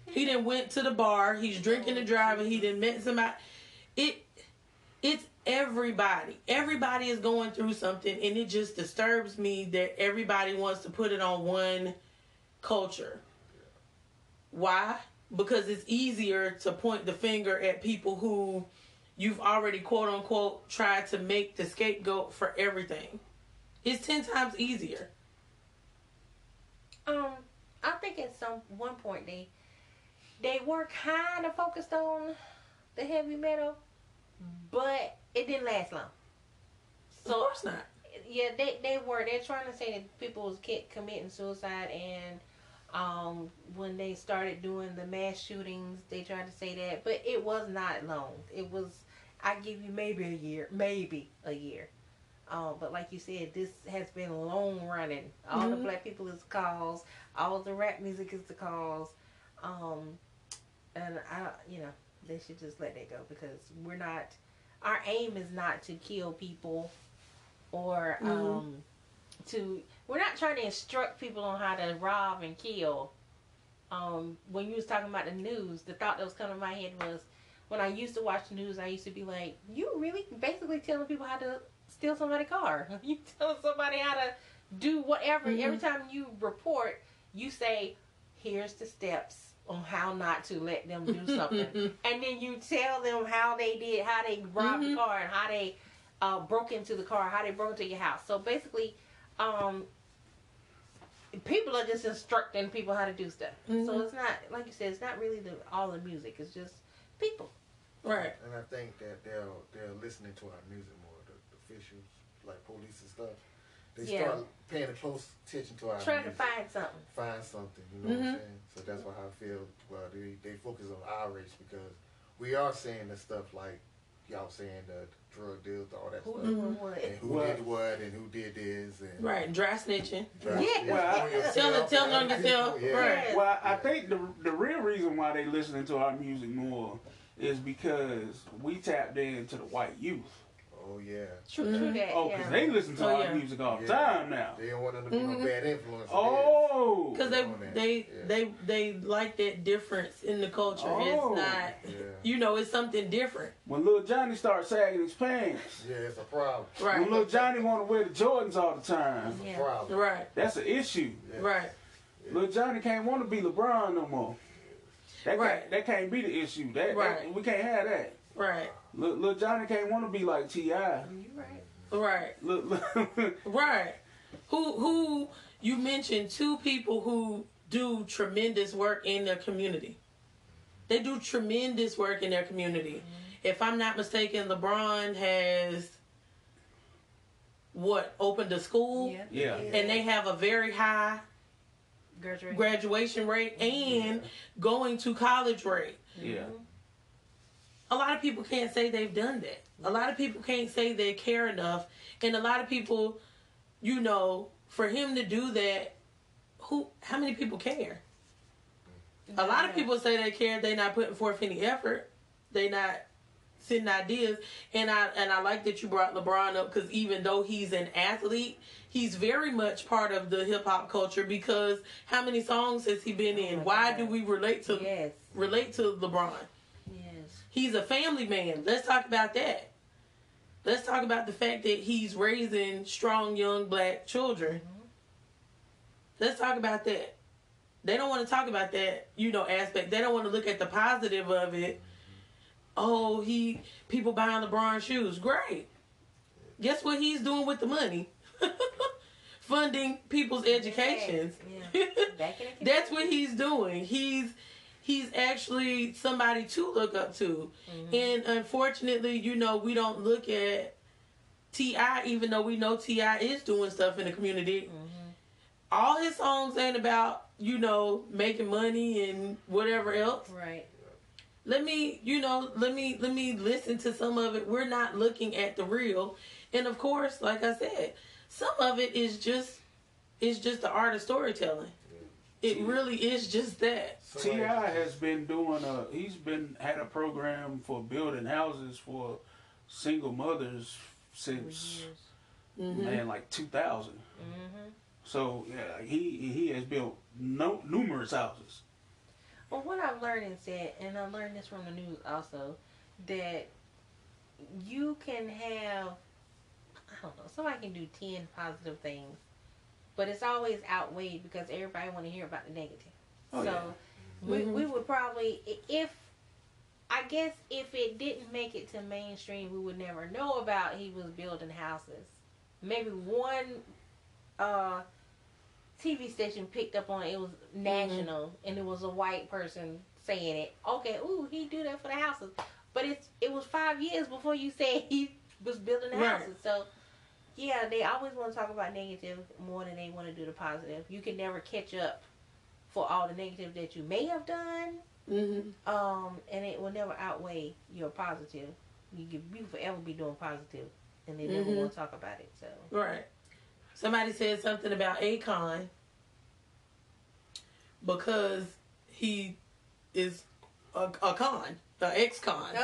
He then went to the bar. He's drinking and driving. He then met somebody. It, it's everybody. Everybody is going through something, and it just disturbs me that everybody wants to put it on one culture. Why? Because it's easier to point the finger at people who you've already quote unquote tried to make the scapegoat for everything. It's ten times easier. um, I think at some one point they they were kind of focused on the heavy metal, but it didn't last long. of course not. yeah, they they were. They're trying to say that people was committing suicide, and um, when they started doing the mass shootings, they tried to say that, but it was not long. It was. I give you maybe a year, maybe a year. Um, but like you said, this has been long running. All the Mhm. black people is the cause. All the rap music is the cause. Um, and I, you know, they should just let that go because we're not. Our aim is not to kill people or Mhm. um to we're not trying to instruct people on how to rob and kill. Um, when you was talking about the news, the thought that was coming to my head was when I used to watch the news, I used to be like, "You really basically telling people how to steal somebody's car? You telling somebody how to do whatever? Mhm. Every time you report, you say, "Here's the steps on how not to let them do something." and then you tell them how they did, how they robbed Mhm. the car, and how they uh, broke into the car, how they broke into your house. So basically, um, people are just instructing people how to do stuff. So Mhm. it's not like you said, it's not really the all the music. It's just people. right. And I think that they're they're listening to our music more. The, the officials, like police and stuff, they Yeah. start paying a close attention to our Trying to find something. find something. You know what I'm Mhm. saying? So that's why I feel. Well, they they focus on our race because we are saying the stuff like y'all saying the drug deals, all that Who stuff, doing what? and who Well- did what and who did this and Right. Dry snitching. Right. Yeah. Well, On yourself Tell and tell on yourself. yeah. Right. Well, I think the the real reason why they listening to our music more is because we tapped into the white youth. Oh yeah. True, true that. Oh, yeah. because they listen to Oh, our yeah. music all the Yeah. time now. They don't want them to be Mhm. no bad influence. Oh, Because they on they Yeah. they they like that difference in the culture. Oh. It's not. Yeah. You know, it's something different. when little Johnny starts sagging his pants, Yeah, it's a problem. Right. when little Johnny want to wear the Jordans all the time, It's Yeah. a problem. Right. that's an issue. Yeah. Right. Little Johnny can't want to be LeBron no more. That Right. can't, that can't be the issue. That, that- Right. we can't have that. Right. Little, little Johnny can't want to be like Ti. You right. Right. Look, look. Right. Who who you mentioned two people who do tremendous work in their community. They do tremendous work in their community. Mm-hmm. If I'm not mistaken, LeBron has what opened a school Yeah. Yeah. and they have a very high Graduate. graduation rate and going to college rate. yeah. A lot of people can't say they've done that. A lot of people can't say they care enough, and a lot of people, you know, for him to do that, who? How many people care? A lot of people say they care. They not putting forth any effort. They not sending ideas. And I and I like that you brought LeBron up because even though he's an athlete, he's very much part of the hip hop culture because how many songs has he been oh in? Why do we relate to Yes. relate to LeBron? He's a family man. Let's talk about that. Let's talk about the fact that he's raising strong young black children. Let's talk about that. They don't want to talk about that, you know, aspect. They don't want to look at the positive of it. Oh, he people buying LeBron shoes. Great. Guess what he's doing with the money? Funding people's educations. Yeah. That's what he's doing. He's he's actually somebody to look up to. Mm-hmm. And unfortunately, you know, we don't look at T.I., even though we know T.I. is doing stuff in the community. Mm-hmm. All his songs ain't about, you know, making money and whatever else. Right. Let me, you know, let me let me listen to some of it. We're not looking at the real. And of course, like I said, some of it is just is just the art of storytelling. It really is just that. Somebody- T.I. has been doing a. He's been had a program for building houses for single mothers since Mhm. man like 2000. Mm-hmm. So yeah, he he has built no numerous houses. Well, what I've learned is that, and I learned this from the news also, that you can have, I don't know, somebody can do 10 positive things, but it's always outweighed because everybody want to hear about the negative. Oh, so yeah. we, Mhm. we would probably, if, I guess if it didn't make it to mainstream, we would never know about he was building houses. Maybe one uh, TV station picked up on it, it was national, and it was a white person saying it. Okay, ooh, he do that for the houses, but it's it was five years before you said he was building the Right. houses. So yeah, they always want to talk about negative more than they want to do the positive. You can never catch up for all the negative that you may have done, Mhm. um, and it will never outweigh your positive. You can you forever be doing positive, and they never Mhm. want to talk about it. So Right. Somebody said something about Akon because he is a, a con, an ex-con.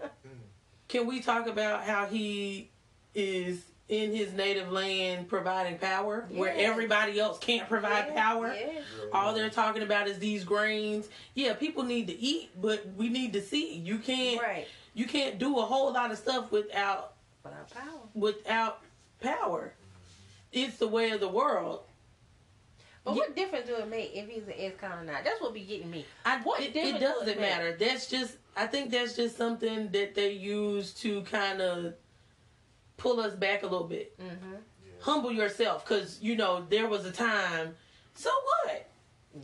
Can we talk about how he is in his native land providing power where everybody else can't provide Yeah, power? yeah. Yeah. All they're talking about is these grains. Yeah, people need to eat, but we need to see. You can't right, you can't do a whole lot of stuff without our power. without power. It's the way of the world. But what difference do it make if he's an ex-con or not? That's what be getting me. I, What it, it does doesn't it matter. That's just I think that's just something that they use to kind of pull us back a little bit. Mm-hmm. Humble yourself, because you know there was a time. So what?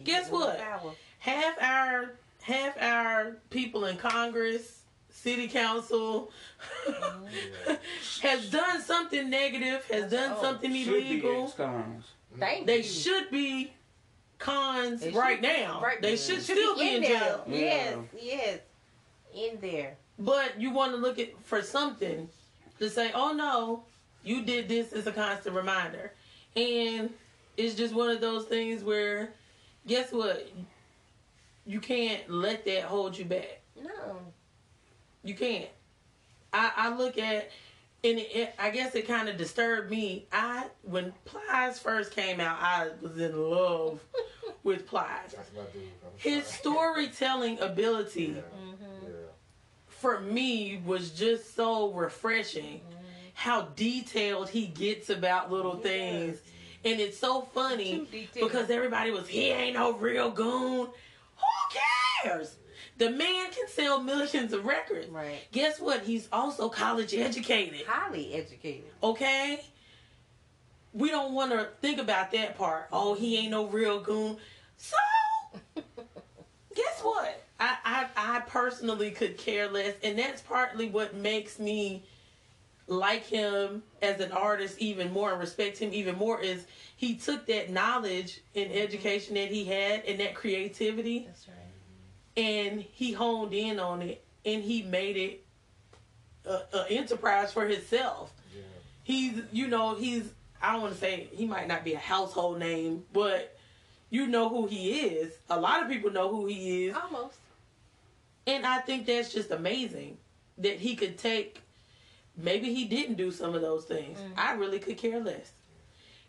Guess what? Power. Half our half our people in Congress, city council, Mm-hmm. has done something negative, has done Oh, something Should be illegal. ex-cons. Thank They you. should be cons They right should- now. right- They should still be in there. jail. Yes, yes, in there. But you want to look at for something to say, "Oh no, you did this." As a constant reminder, and it's just one of those things where, guess what? You can't let that hold you back. No. You can't. I, I look at, and it, it, I guess it kind of disturbed me. I when Plies first came out, I was in love with Plies. That's my dude. His storytelling ability Yeah. Mm-hmm. For me was just so refreshing. Mm-hmm. How detailed he gets about little things, and it's so funny because everybody was he ain't no real goon. Who cares? The man can sell millions of records. Right. Guess what? He's also college educated. Highly educated. Okay? We don't want to think about that part. Oh, he ain't no real goon. So, guess what? I, I, I personally could care less. And that's partly what makes me like him as an artist even more and respect him even more is he took that knowledge and mm-hmm. education that he had and that creativity That's right. and he honed in on it and he made it a, a enterprise for himself. Yeah. He's you know he's I don't want to say he might not be a household name, but you know who he is. A lot of people know who he is, Almost. And I think that's just amazing that he could take. Maybe he didn't do some of those things. Mhm. I really could care less.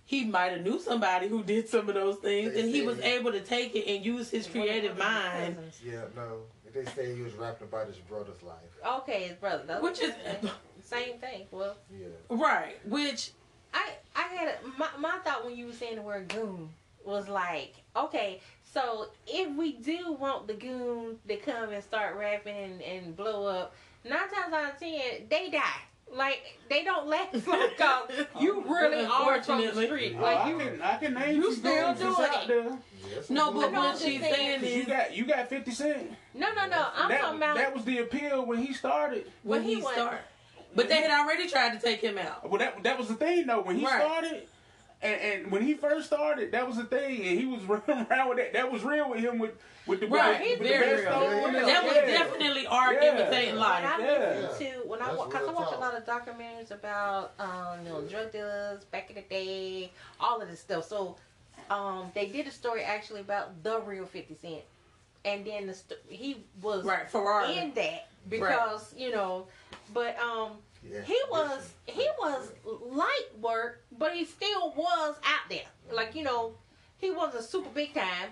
He might have knew somebody who did some of those things, They and he was he- able to take it and use his creative One of his mind. Yeah, no. They say he was rapping about his brother's life. Okay, his brother. Those- which is same thing. Well, Yeah. right. Which I I had a, my my thought when you were saying the word goon was like, okay, so if we do want the goon to come and start rapping and, and blow up, nine times out of ten they die. Like they don't last long because you really are the street. Oh, Like I you, can I can name you some still names doing it. there. No, but we know what she's just saying You got you got Fifty Cent. no, no, no. I'm that, talking about. that was the appeal when he started. when When he he started. But they had already tried to take him out. Well, that that was the thing though. When he Right. started, and, and when he first started, that was the thing, and he was running around with that. That was real with him with with the Right, with the very best real. on and- That was yeah. definitely art Yeah. imitating when life. I Yeah. listen to when I That's watch, cause I real watch a lot of documentaries about um, you know drug dealers back in the day, all of this stuff. So, um, they did a story actually about the real Fifty Cent, and then the st- he was Right, Ferrari. in that because you know, but um, Yeah. he was he was light work, but he still was out there. Like you know, he wasn't super big time,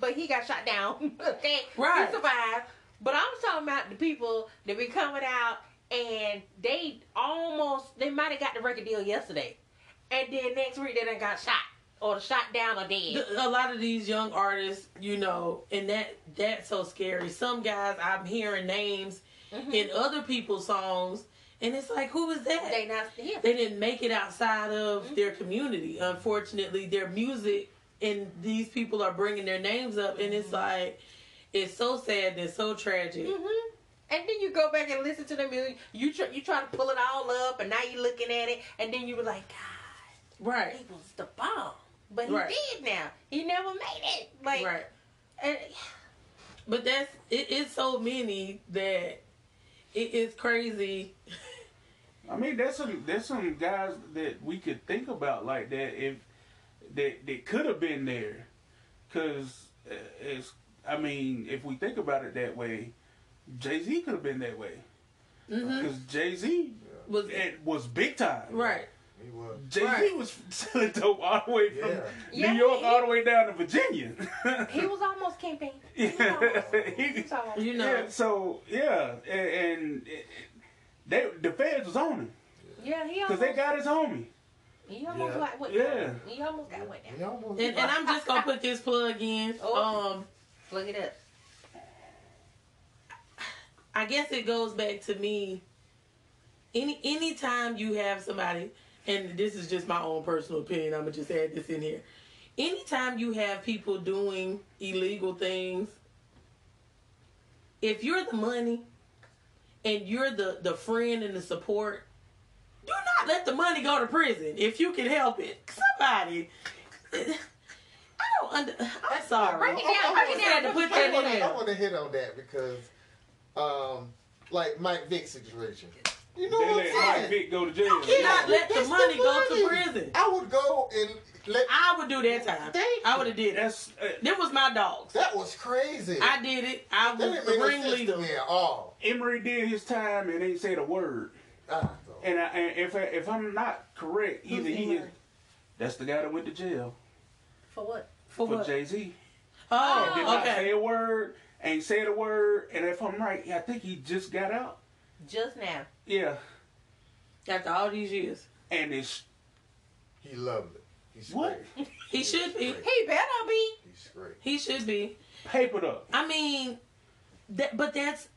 but he got shot down. okay, Right. he survived. But I'm talking about the people that be coming out and they almost they might have got the record deal yesterday, and then next week they done got shot or shot down or dead. The- a lot of these young artists, you know, and that that's so scary. Some guys I'm hearing names Mhm. in other people's songs, and it's like, who was that? They not. They didn't make it outside of Mm-hmm. their community. Unfortunately, their music and these people are bringing their names up, and Mm-hmm. it's like, it's so sad and so tragic. hmm And then you go back and listen to the music. You try, you try to pull it all up, and now you're looking at it, and then you were like, God, Right, he was the bomb, but he Right. did now. He never made it. Like, right. and, But that's it. It's so many that it is crazy. I mean, there's some there's some guys that we could think about like that if that that could have been there, because uh, it's I mean if we think about it that way, Jay Z could have been that way because Jay Z Was it was big time. right. He was. Jay Z Right. was selling dope all the way from Yeah. Yeah, New York he- all the way down to Virginia. he was almost campaign. He was Yeah. almost. He- He was almost. You know. yeah, so yeah, and, and it, they the feds was on him Yeah, he because they got his homie. he almost Yeah. got went Yeah. down. He almost got went down. And, and I'm just gonna put this plug in. Oh. Um, Look it up. I guess it goes back to me. Any anytime you have somebody, and this is just my own personal opinion, I'm gonna just add this in here. Anytime you have people doing illegal things, if you're the money and you're the the friend and the support, do not let the money go to prison if you can help it. Somebody. I don't under. I'm sorry. Break it down, I- break I it down. to put I that wanna, there. I want to hit on that because, um, like Mike Vick's situation. You know They what let I'm Mike saying? Vick go to jail. You cannot let the That's money go to prison. I would go and let. I would do that time. Thank I would have did it. That's uh, Them was my dogs. That was crazy. I did it. I that was didn't the make no sense to me at all. Emory did his time and ain't said a word. Ah. And, I, and if I, if I'm not correct, Who's either he is, that's the guy that went to jail For what? For for? Jay Z. Did Oh, not say a word, ain't said a word, and if I'm right, I think he just got out. Just now. Yeah, After all these years, and it's He loved it. He's What? he should be. He better be. He's great. He should be. papered up. I mean, that. But that's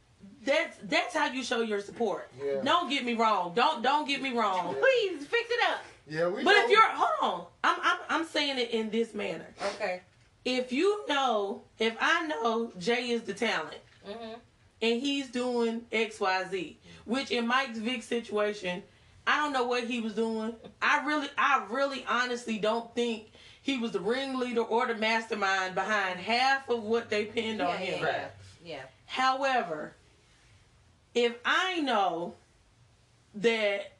that's that's how you show your support. Yeah. Don't get me wrong. Don't don't get me wrong. Please fix it up. Yeah, we. But know. if you're hold on, I'm I'm I'm saying it in this manner. Okay. If you know, if I know Jay is the talent. Mm-hmm. and he's doing XYZ. Which in Mike's Vick situation, I don't know what he was doing. I really I really honestly don't think he was the ringleader or the mastermind behind half of what they pinned on him. yeah, yeah. Yeah. However, if I know that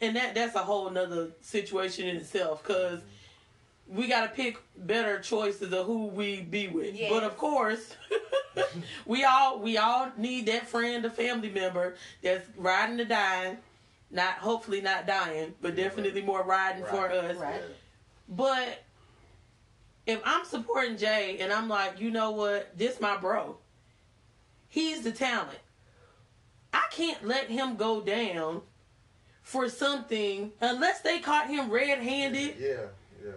and that that's a whole nother situation in itself because we got to pick better choices of who we be with. Yes. But of course, we all we all need that friend or family member that's riding the dying. Not hopefully not dying, but definitely more riding for us. Right. But if I'm supporting Jay and I'm like, you know what, this my bro. He's the talent. I can't let him go down for something unless they caught him red-handed. Yeah, yeah.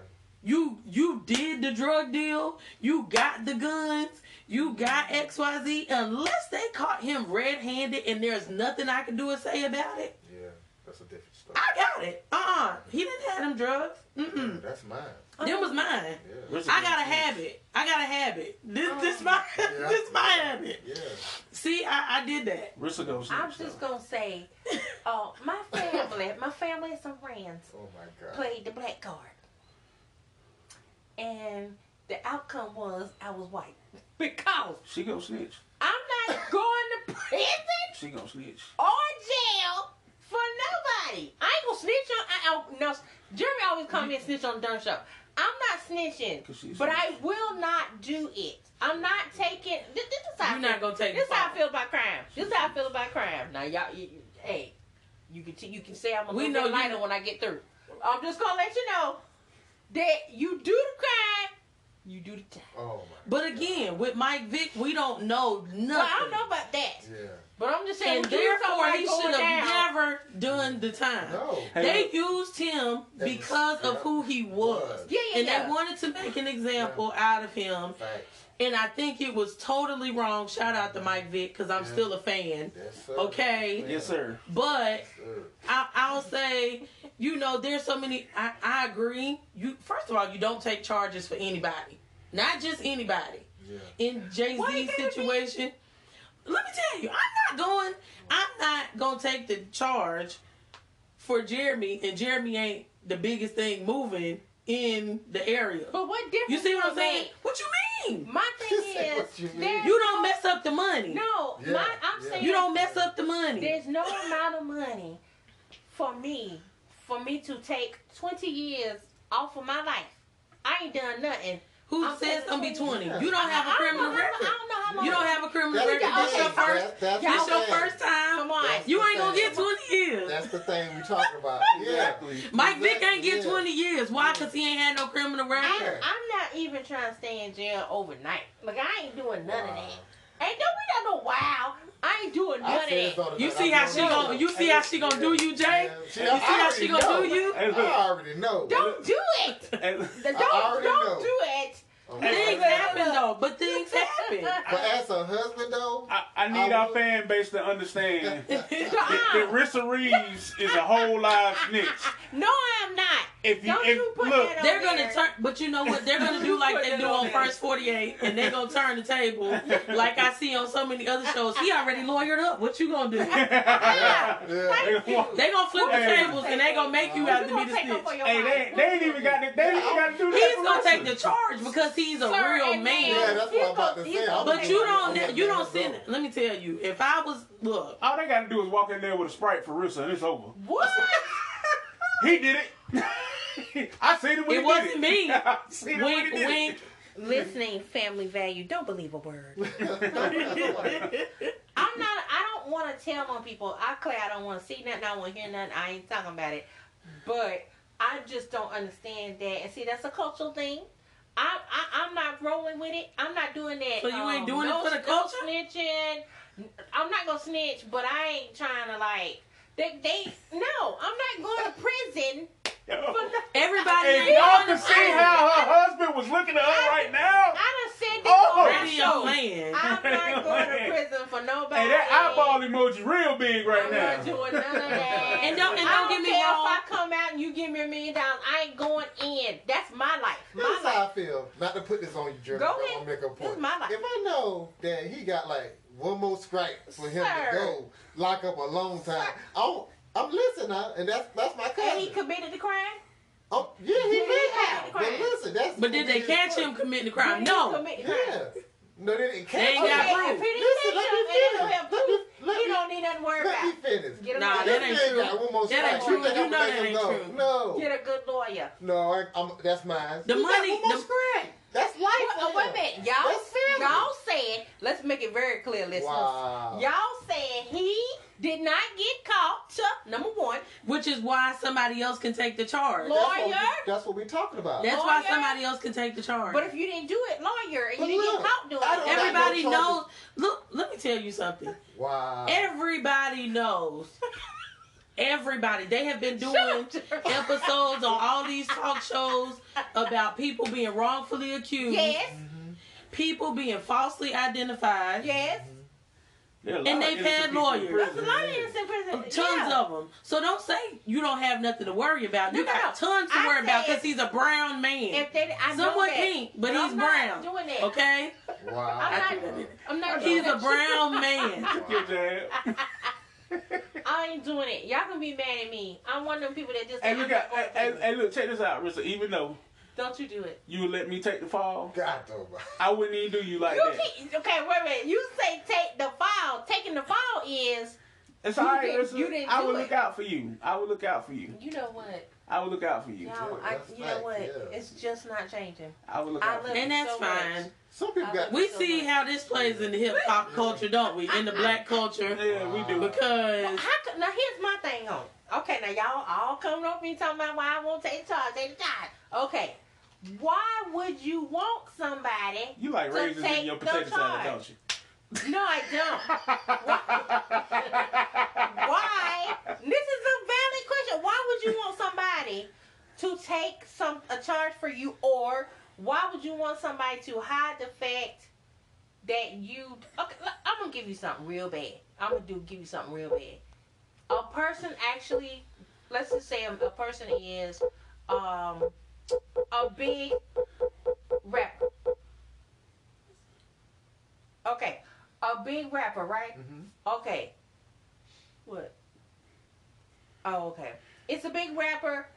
You you did the drug deal, you got the guns, you got XYZ. Unless they caught him red-handed and there's nothing I can do or say about it. Yeah, that's a different story. I got it. Uh uh He didn't have them drugs. Mm-mm. That's mine. Them was mine. Yeah. I got a gonna snitch. habit. I got a habit. This Oh. this my Yeah. this my habit. Yeah. See, I, I did that. Rissa gonna. I'm just gonna say, uh, my family, my family and some friends Oh my god. played the black card, and the outcome was I was white because She gonna snitch. I'm not going to prison She gonna snitch. or jail for nobody. I ain't gonna snitch on. I, I, no, Jeremy always come in and snitch on the darn show. I'm not snitching, she's but I will not do it. I'm not taking. This, this is how You're I not feel. gonna take This the how I feel about crime. This is how I feel about crime. Now y'all, you, you- hey, you can t- you can say I'm a We little know bit you- when I get through. I'm just gonna let you know that you do the crime, you do the time. Oh my. But again, with Mike Vick, we don't know nothing. Well, I don't know about that, Yeah. but I'm just saying. And when you therefore, he should have down, never done the time. No. They look. Uh, used him That was- because of yeah. who he was. Was. Yeah, yeah, And yeah. they wanted to make an example out of him. Facts. And I think it was totally wrong. Shout out to Mike Vick because I'm Yeah. still a fan. Yes, sir. Okay. Yes, sir. But Sir. I, I'll say, you know, there's so many. I, I agree. You first of all, you don't take charges for anybody, not just anybody. Yeah. In Jay Why you be- situation, let me tell you, I'm not going. I'm not gonna take the charge for Jeremy, and Jeremy ain't the biggest thing moving in the area. But what difference? You see what I'm saying? make? What you mean? My thing is, "What you mean?" You don't mess up the money. No, Yeah, my, I'm yeah. saying You don't mess up the money. There's no amount of money for me, for me to take 20 years off of my life. I ain't done nothing. Who I'm says it's gonna be saying- 20? You don't have a criminal know record. I don't know how long. You don't have a criminal That's record. This thing. your first. That's, that's This the your thing. first time. Come on. That's You ain't gonna get 20 years. That's the thing we talking about. Exactly. Mike Vick ain't get Yeah. 20 years. Why? Because he ain't had no criminal I'm, record. I'm not even trying to stay in jail overnight. Like, I ain't doing none of that. Ain't don't be no wow. I ain't doing none of that. You see how she know. gonna? You see how she gonna do you, Jay? You see how she gonna do you? Hey, I already know. Don't do it. Don't, don't do it. Okay. Things happen though, but things happen. But as a husband though, I, I need I our fan base to understand that, that Rissa Reeves is a whole live snitch. No, I'm not. If you, Don't if, you put look, that on They're gonna there. turn, but you know what? They're gonna do like they do on First 48, and they're gonna turn the table like I see on so many other shows. He already lawyered up. What you gonna do? yeah, Thank. They gonna flip the tables and they gonna make you have to be the take up for snitch. hey, they, they ain't even got to, they ain't even got to do that. He's gonna take the charge because he's a Sir, real and man. Yeah, that's what I'm about to say. I'm But gonna- you don't, gonna you let don't it send. go. Let me tell you, if I was look, All they got to do is walk in there with a Sprite for Rissa and it's over. What? He did it. I seen him when It he wasn't did me. it. I seen him when wink, he did wink. Listening, family value. Don't believe a word. I'm not. I don't want to tell on people. I clear. I don't want to see nothing. I don't want to hear nothing. I ain't talking about it. But I just don't understand that. And see, that's a cultural thing. I, I I'm not rolling with it. I'm not doing that. So you ain't um, doing it for the no culture? snitching. I'm not gonna snitch, but I ain't trying to like. They, they no. I'm not going to prison. It. For no, Everybody If y'all going can see prison. how her husband was looking at her right now, I done said this Oh, on my Radio show. land. I'm not going to prison for nobody. hey, that eyeball emoji real big right I'm now. not doing none of that. And don't- and I don't get me care wrong. If I come out and you give me a million dollars, I ain't going in. That's my life. My This life. how I feel. Not to put this on you, Jeremy. Go ahead. I'm make a This point. is my life. If I know that he got like one more strike for him Sir. to go lock up a long time, I'm, I'm listening and that's that's my cousin. And he committed the crime. Oh, yeah, he Did he did have. the But listen, that's. But did they catch him committing the crime? No. commit the crime? Yeah. No, they didn't catch They ain't him. got Okay, proof. if he didn't Listen, let me and he don't finish. have Let me- proof, let he me- don't need nothing to worry Let me about. finish. Get a, Nah, good- that This ain't true. got one more That ain't true. You think You know that ain't go? true. No. get a good lawyer. No, I, I'm, that's mine. The He got money- one more the- strike. That's life. Well, wait a minute, y'all. Y'all said. Let's make it very clear, listeners. Wow. Y'all said he did not get caught. Number one, Which is why somebody else can take the charge. Lord. That's what we- Lawyer? That's what we're talking about. That's why somebody else can take the charge. but if you didn't do it, lawyer, and But you didn't get caught doing it, Everybody no knows. Look, let me tell you something. Wow. Everybody knows. Everybody. They have been doing episodes on all these talk shows about people being wrongfully accused, yes, Mm-hmm. people being falsely identified. yes. There are a lot And they've had lawyers. prison. There's a lot of innocent prison. Tons yeah. of them. So don't say you don't have nothing to worry about. No, you no, got no. tons to I worry about because he's a brown man. If they, I know that, pink, but he's I'm brown. Not doing that. Okay? Wow. I'm not. threw that in. I'm not. He's a brown man. Good. I ain't doing it. Y'all gonna be mad at me. I'm one of them people that just. Hey, I'm look not at, going hey, to hey, prison. hey, look, check this out, Rissa. Even though Don't you do it. you would let me take the fall, God, though, man. I wouldn't even do you like You that. keep, okay, wait a minute. You say take the fall. Taking the fall is. It's You all right, didn't- Rissa. you didn't I do would it. look out for you. I would look out for you. You know what? I would look out for you. Y'all, Yeah, I, you facts, know what? yeah. It's just not changing. I would look I out for you. And that's so much. fine. Some people got. We so see much. how this plays in the hip hop culture, don't we? In the black culture. Yeah, we do. Because How could, now here's my thing on. Okay, now y'all all coming up and talking about why I won't take charge, take charge. Okay, why would you want somebody? You like to raisins take in your potato salad, don't you? No, I don't. Why? This is a valid question. Why would you want somebody to take some a charge for you, or why would you want somebody to hide the fact that you? Okay, I'm gonna give you something real bad. I'm gonna do give you something real bad. A person actually, let's just say a, a person is um a big rapper. Okay, a big rapper, right? Mhm. Okay. What? Oh, okay. It's a big rapper.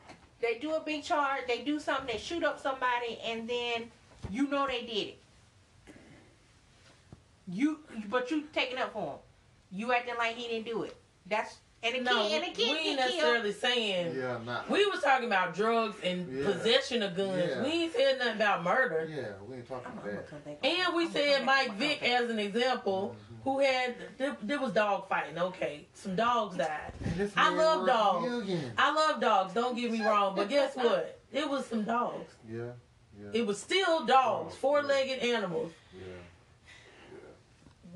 They do a big charge. They do something. They shoot up somebody, and then you know they did it. You, but you taking up for him. You acting like he didn't do it. That's and the no, kid and the we ain't get killed. necessarily saying. Yeah, not. We was talking about drugs and Yeah. possession of guns. Yeah. We ain't said nothing about murder. Yeah, we ain't talking I'm about gonna that. And we I'm said. Mike Vick as an example, mm-hmm. who had there, there was dog fighting. Okay, some dogs died. I love dogs. millions. I love dogs. Don't get me wrong, but guess what? It was some dogs. Yeah, yeah, It was still dogs, oh, four-legged animals. yeah.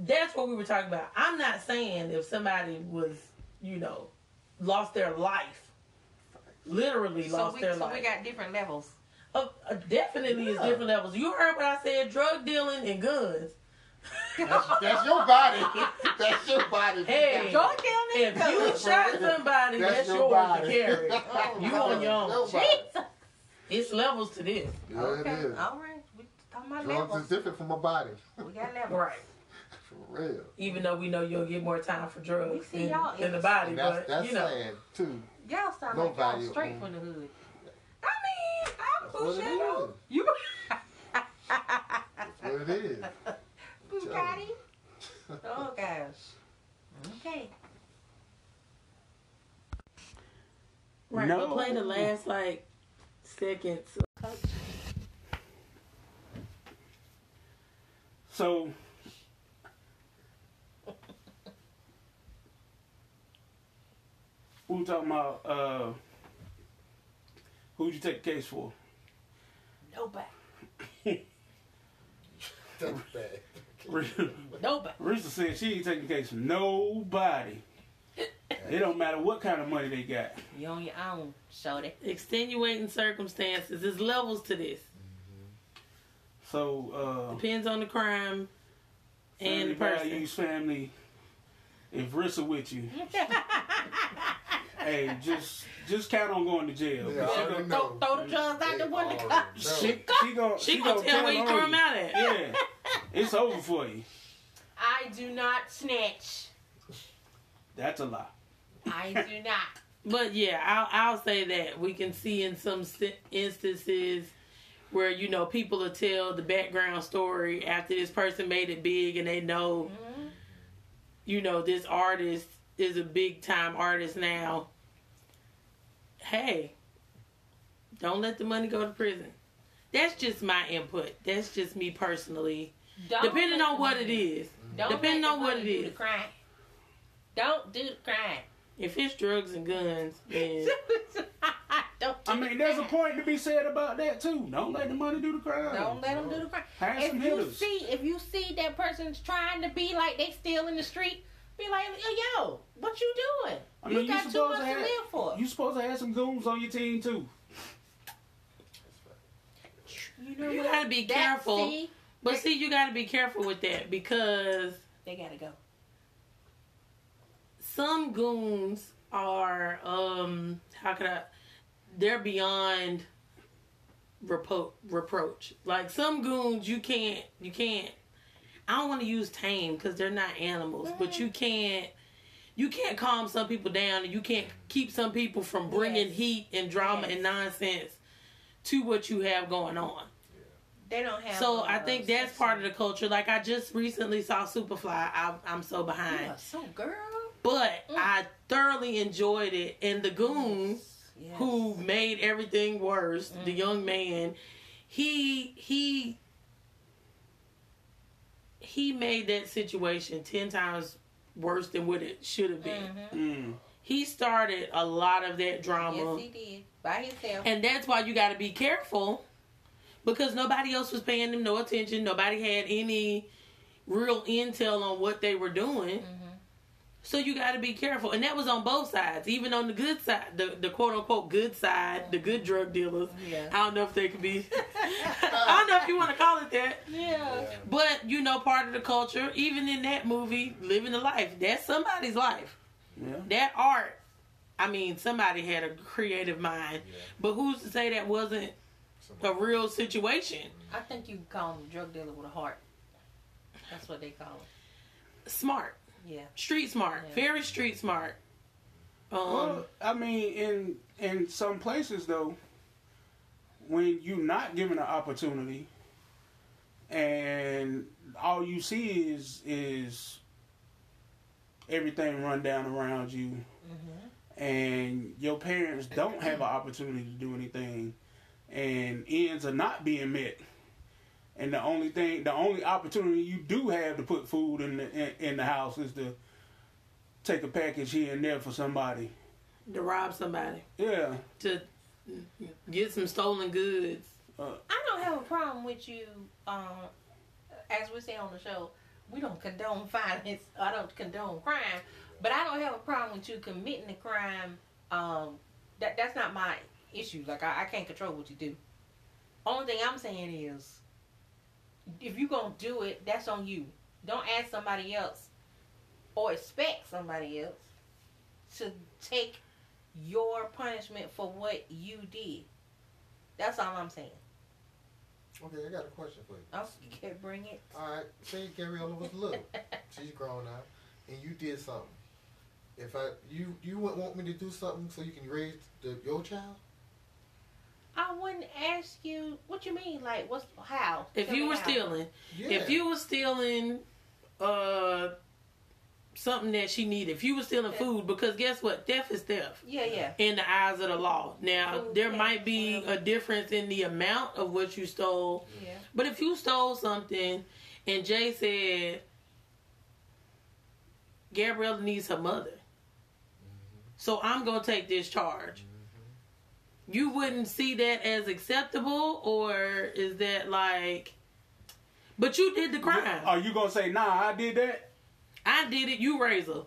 That's what we were talking about. I'm not saying if somebody was, you know, lost their life, literally So, lost we, their so life. we got different levels. Uh, uh, definitely is different levels. You heard what I said: drug dealing and guns. That's, that's your body. That's your body. Hey. Drug dealing. If you That's shot somebody, that's, That's your yours body. to carry. Oh, You no, on your own. Jesus. It's levels to this, Yeah, okay. it is. All right. We talking about Drugs levels. is different from my body. We got levels. right? For real. Even though we know you'll get more time for drugs We see in, y'all in the body, And that's, but that's you know, sad, too. Y'all sound No like y'all value straight from the hood. I mean, I'm That's what it pushing though. is. You That's what it is. Bugatti. Oh gosh. Okay. Right, No. but play the last like seconds. So, we were talking about uh, who'd you take the case for? Nobody. Nobody. Rissa said she ain't taking the case for nobody. It don't matter what kind of money they got. You on your own, shorty. Extenuating circumstances. There's levels to this. So, uh, Depends on the crime and family the person. values, family. If Rissa with you, hey, just just count on going to jail. Yeah, she, gonna, know. Throw, throw the drugs out the window. she, she gonna She gonna tell where you on threw him out at. Yeah, it's over for you. I do not snatch. That's a lie. I do not. But yeah, I'll, I'll say that we can see in some instances where you know people will tell the background story after this person made it big and they know Mhm. you know this artist is a big time artist now. Hey, don't let the money go to prison. That's just my input. That's just me personally. Don't Depending on what it is. Don't depending let the on what money it do The crime. Don't do the crime. If it's drugs and guns, then Don't do I mean, the there's a point to be said about that too. Don't let the money do the crime. Don't let them do the crime. Have If you hitters. see, if you see that person's trying to be like they still in the street, be like, yo, what you doing? I you mean, you got too much to to, live for. You supposed to have some goons on your team too. You know You what? gotta be That- careful. see, but see, you got to be careful with that because they gotta go. some goons are um how can I they're beyond repro- reproach. Like some goons you can't you can't I don't want to use tame cuz they're not animals, but you can't you can't calm some people down and you can't keep some people from bringing Yes. heat and drama Yes. and nonsense to what you have going on. They don't have. So I think that's part of the culture. Like I just recently saw Superfly. I, I'm so behind. So girl. But Mm. I thoroughly enjoyed it. And the goon Yes. who made everything worse, the Mm. young man, he he he made that situation ten times worse than what it should have been. Mhm. Mm. He started a lot of that drama. Yes, he did by himself. And that's why you got to be careful because nobody else was paying them no attention. Nobody had any real intel on what they were doing. Mhm. So you got to be careful. And that was on both sides, even on the good side, the, the quote unquote good side, the good drug dealers. Yeah. I don't know if they could be, I don't know if you want to call it that. Yeah. But, you know, part of the culture, even in that movie, Living the Life, that's somebody's life. Yeah. That art, I mean, somebody had a creative mind. Yeah. But who's to say that wasn't a real situation? I think you call him a drug dealer with a heart. That's what they call him. Smart, Yeah. street smart, Yeah. very street smart. Um, Well, I mean, in in some places though, when you're not given an opportunity, and all you see is is everything run down around you, Mm-hmm. and your parents don't have an opportunity to do anything, and ends are not being met. And the only thing, the only opportunity you do have to put food in the in, in the house is to take a package here and there for somebody. to rob somebody, Yeah. to get some stolen goods. I don't have a problem with you. Um, as we say on the show, we don't condone violence. I don't condone crime, but I don't have a problem with you committing the crime. Um, that that's not my issue. Like I, I can't control what you do. Only thing I'm saying is, if you're gonna do it, that's on you. Don't ask somebody else or expect somebody else to take your punishment for what you did. That's all I'm saying. Okay, I got a question for you. I'll can bring it. All right, say Gabriella was little. She's grown now, and you did something. If I you you would want me to do something so you can raise the, your child? I wouldn't ask you what you mean. Like, what's how? If Tell you were how. stealing, Yeah. if you were stealing, uh, something that she needed, if you were stealing food, because guess what, theft is theft. yeah, yeah, in the eyes of the law. Now, Food, there yeah, might be whatever. a difference in the amount of what you stole, yeah. but if you stole something and Jay said, Gabriella needs her mother, so I'm going to take this charge. You wouldn't see that as acceptable, or is that like, but you did the crime. Are you gonna say, nah, I did that? I did it. You raise her.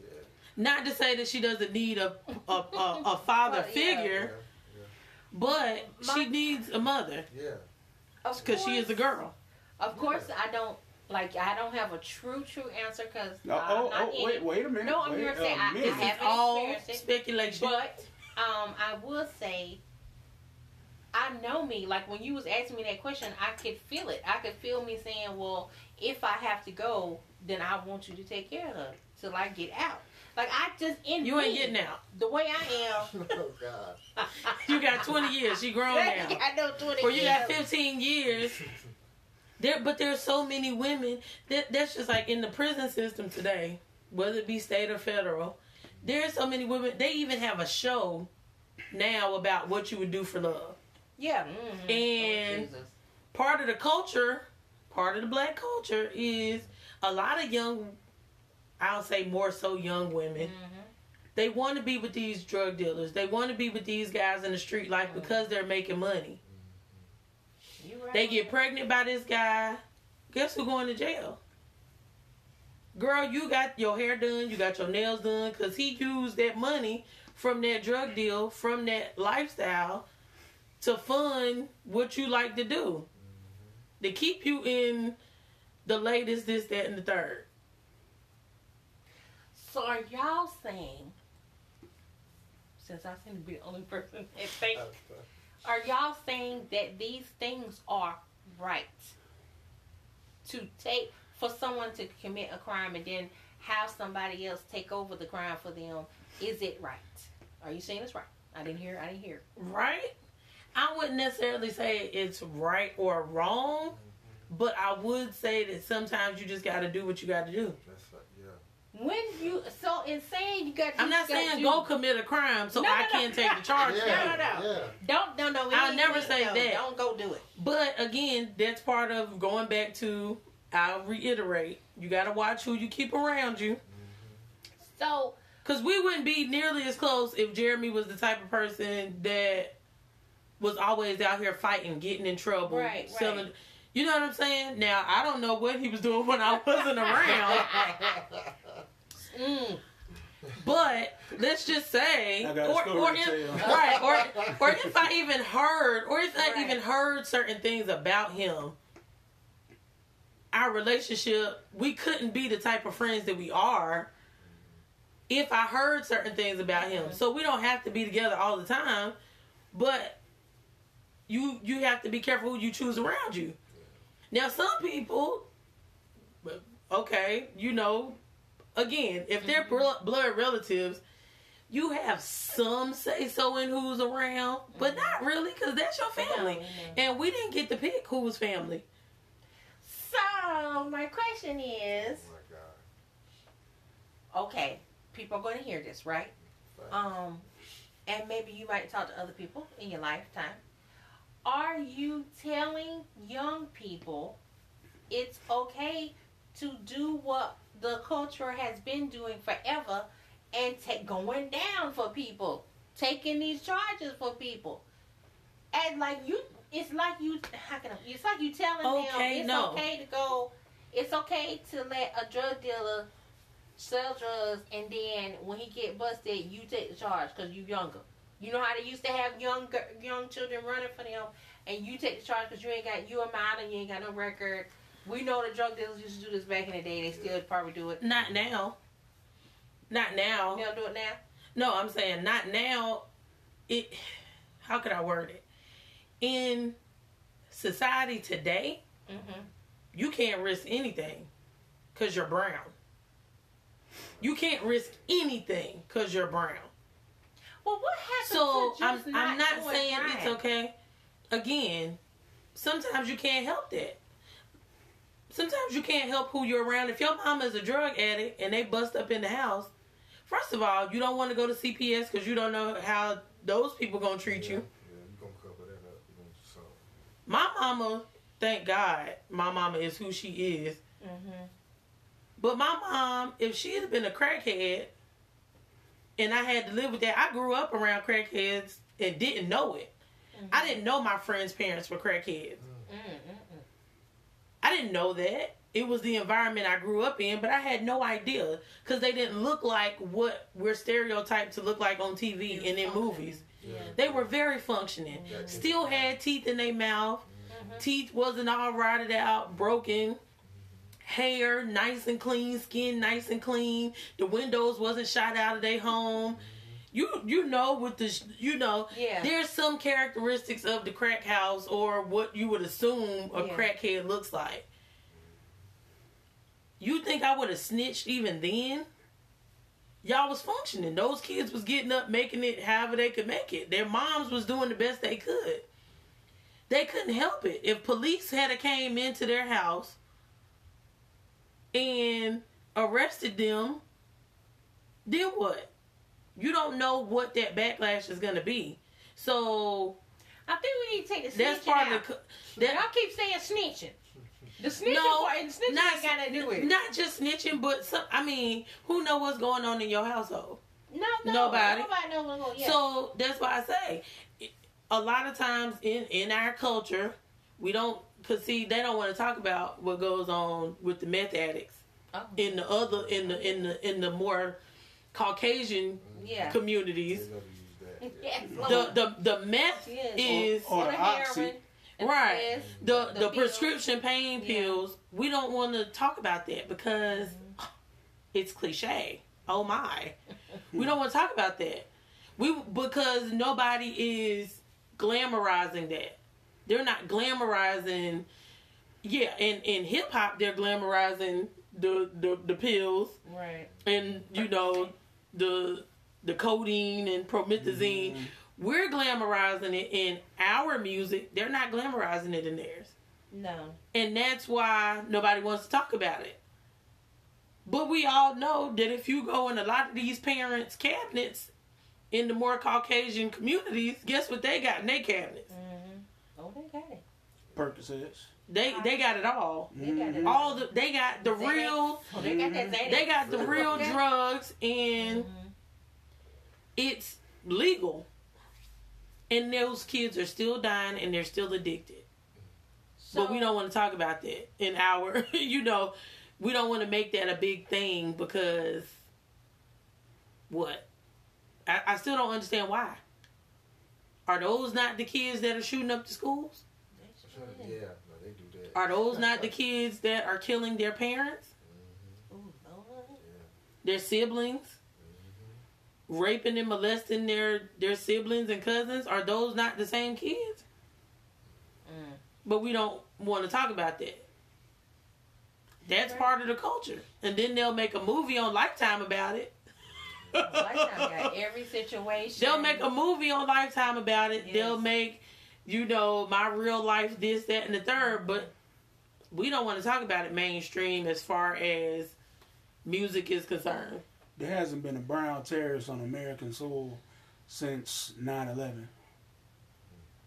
Yeah. Not to say that she doesn't need a a, a, a father Well, yeah. figure. Yeah. But she needs a mother Yeah. Because she is a girl. Of course, I don't like. I don't have a true, true answer because No, I'm oh, not oh, in wait, it. wait a minute. No, I'm wait here to say a I- I minute. This is haven't all experienced it, speculation. But um, I will say, I know me. Like when you was asking me that question, I could feel it. I could feel me saying, "Well, if I have to go, then I want you to take care of her till I get out." Like I just in you ain't me, getting out. the way I am. oh God. You got 20 years. She grown now. I know twenty. Or you got 15 years. There, but there's so many women that that's just like in the prison system today, whether it be state or federal. There's so many women. They even have a show now about what you would do for love. Yeah. mhm. And- Oh, Jesus. part of the culture, part of the black culture is a lot of young, I'll say more so young women. Mhm. They want to be with these drug dealers. They want to be with these guys in the street life because they're making money. You right. They get pregnant by this guy. Guess who's going to jail? Girl, you got your hair done, you got your nails done, because he used that money from that drug deal, from that lifestyle, to fund what you like to do. To keep you in the latest, this, that, and the third. So are y'all saying? Since I seem to be the only person that thinks, are y'all saying that these things are right to take for someone to commit a crime and then have somebody else take over the crime for them? Is it right? Are you saying it's right? I didn't hear. I didn't hear. right? I wouldn't necessarily say it's right or wrong, but I would say that sometimes you just got to do what you got to do. That's right, yeah. When you so in saying you got, to I'm not saying to- go commit a crime so No, I no, no. can't take the charge. Yeah, no, no. yeah. Don't no no. we I'll never say no, that. Don't go do it. But again, that's part of going back to. I'll reiterate: you got to watch who you keep around you, So because we wouldn't be nearly as close if Jeremy was the type of person that was always out here fighting, getting in trouble, Right, selling. right. You know what I'm saying? Now I don't know what he was doing when I wasn't around, mm, but let's just say, I got or, or if, right, or or if I even heard, or if I Right. even heard certain things about him, our relationship, we couldn't be the type of friends that we are. If I heard certain things about him, so we don't have to be together all the time, but you you have to be careful who you choose around you. Now, some people, but, okay, you know, again, if they're mm-hmm. blo- blood relatives, you have some say so in who's around, but mm-hmm. not really, because that's your family. And we didn't get to pick who was family. So my question is, Oh my God. okay, people are going to hear this, right? Right. Um, and maybe you might talk to other people in your lifetime. Are you telling young people it's okay to do what the culture has been doing forever and take going down for people, taking these charges for people? And like you, it's like you, how can I, it's like you telling Okay, them it's no. okay to go, it's okay to let a drug dealer sell drugs and then when he get busted, you take the charge because you're younger. You know how they used to have young young children running for them, and you take the charge because you ain't got you a minor, you ain't got no record. We know the drug dealers used to do this back in the day. They still probably do it. Not now. Not now. They'll do it now. No, I'm saying not now. It. How could I word it? In society today, Mm-hmm. you can't risk anything because you're brown. You can't risk anything because you're brown. Well, what happens So to I'm just I'm not saying crime? it's okay. Again, sometimes you can't help that. Sometimes you can't help who you're around. If your mom is a drug addict and they bust up in the house, first of all, you don't want to go to CPS because you don't know how those people gonna treat yeah, you. Yeah, you gonna cover that up. You gonna so. My mama, thank God, my mama is who she is. Mm-hmm. But my mom, if she had been a crackhead and I had to live with that, I grew up around crackheads and didn't know it. I didn't know my friends' parents were crackheads. Mm-mm. I didn't know that. It was the environment I grew up in, but I had no idea because they didn't look like what we're stereotyped to look like on TV and in movies. Yeah. They were very functioning. Still had teeth in their mouth. Mm-hmm. Teeth wasn't all rotted out, broken. Hair nice and clean, skin nice and clean. The windows wasn't shot out of their home. You you know with the you know Yeah. there's some characteristics of the crack house or what you would assume a Yeah. crackhead looks like. You think I would have snitched even then? Y'all was functioning. Those kids was getting up, making it however they could make it. Their moms was doing the best they could. They couldn't help it. If police had a came into their house and arrested them, then what? You don't know what that backlash is gonna be. So I think we need to take the that's part out. of the. That, Y'all keep saying snitching. The snitching No, part, the snitching not- gotta do it. not just snitching, but some. I mean, who know what's going on in your household? No, no, Nobody. Nobody knows what's going. Yeah. So that's why I say, a lot of times in in our culture, we don't. Cause see, they don't want to talk about what goes on with the meth addicts Oh. in the other in the in the in the more Caucasian yeah. communities. They never use that. Yes, The the the meth Yes. is Or the the oxy. heroin, and Right. yes, the the the, prescription pain Yeah. pills. We don't want to talk about that because it's cliche. oh my. we don't want to talk about that. We because nobody is glamorizing that. They're not glamorizing. Yeah, and in hip hop, they're glamorizing the, the the pills Right. and you know the the codeine and promethazine. Mm-hmm. We're glamorizing it in our music. They're not glamorizing it in theirs. No. And that's why nobody wants to talk about it. But we all know that if you go in a lot of these parents' cabinets in the more Caucasian communities, guess what they got in their cabinets? Mm-hmm. Oh, they got it. Percocets. They they got it all. They got it. All the they got the Xanax. real Oh, they got that Xanax. they got the real drugs and Mhm. it's legal. And those kids are still dying and they're still addicted. but we don't want to talk about that in our you know we don't want to make that a big thing because what I, I still don't understand why are those not the kids that are shooting up the schools Yeah, no, they do that. are those not the kids that are killing their parents Ooh, Lord. their siblings raping and molesting their their siblings and cousins are those not the same kids Mm. but we don't want to talk about that. That's Right. part of the culture, and then they'll make a movie on Lifetime about it. Lifetime got every situation. They'll make a movie on Lifetime about it. Yes. They'll make, you know, my real life this, that, and the third. But we don't want to talk about it mainstream as far as music is concerned. There hasn't been a brown terrorist on American soil since 9/11.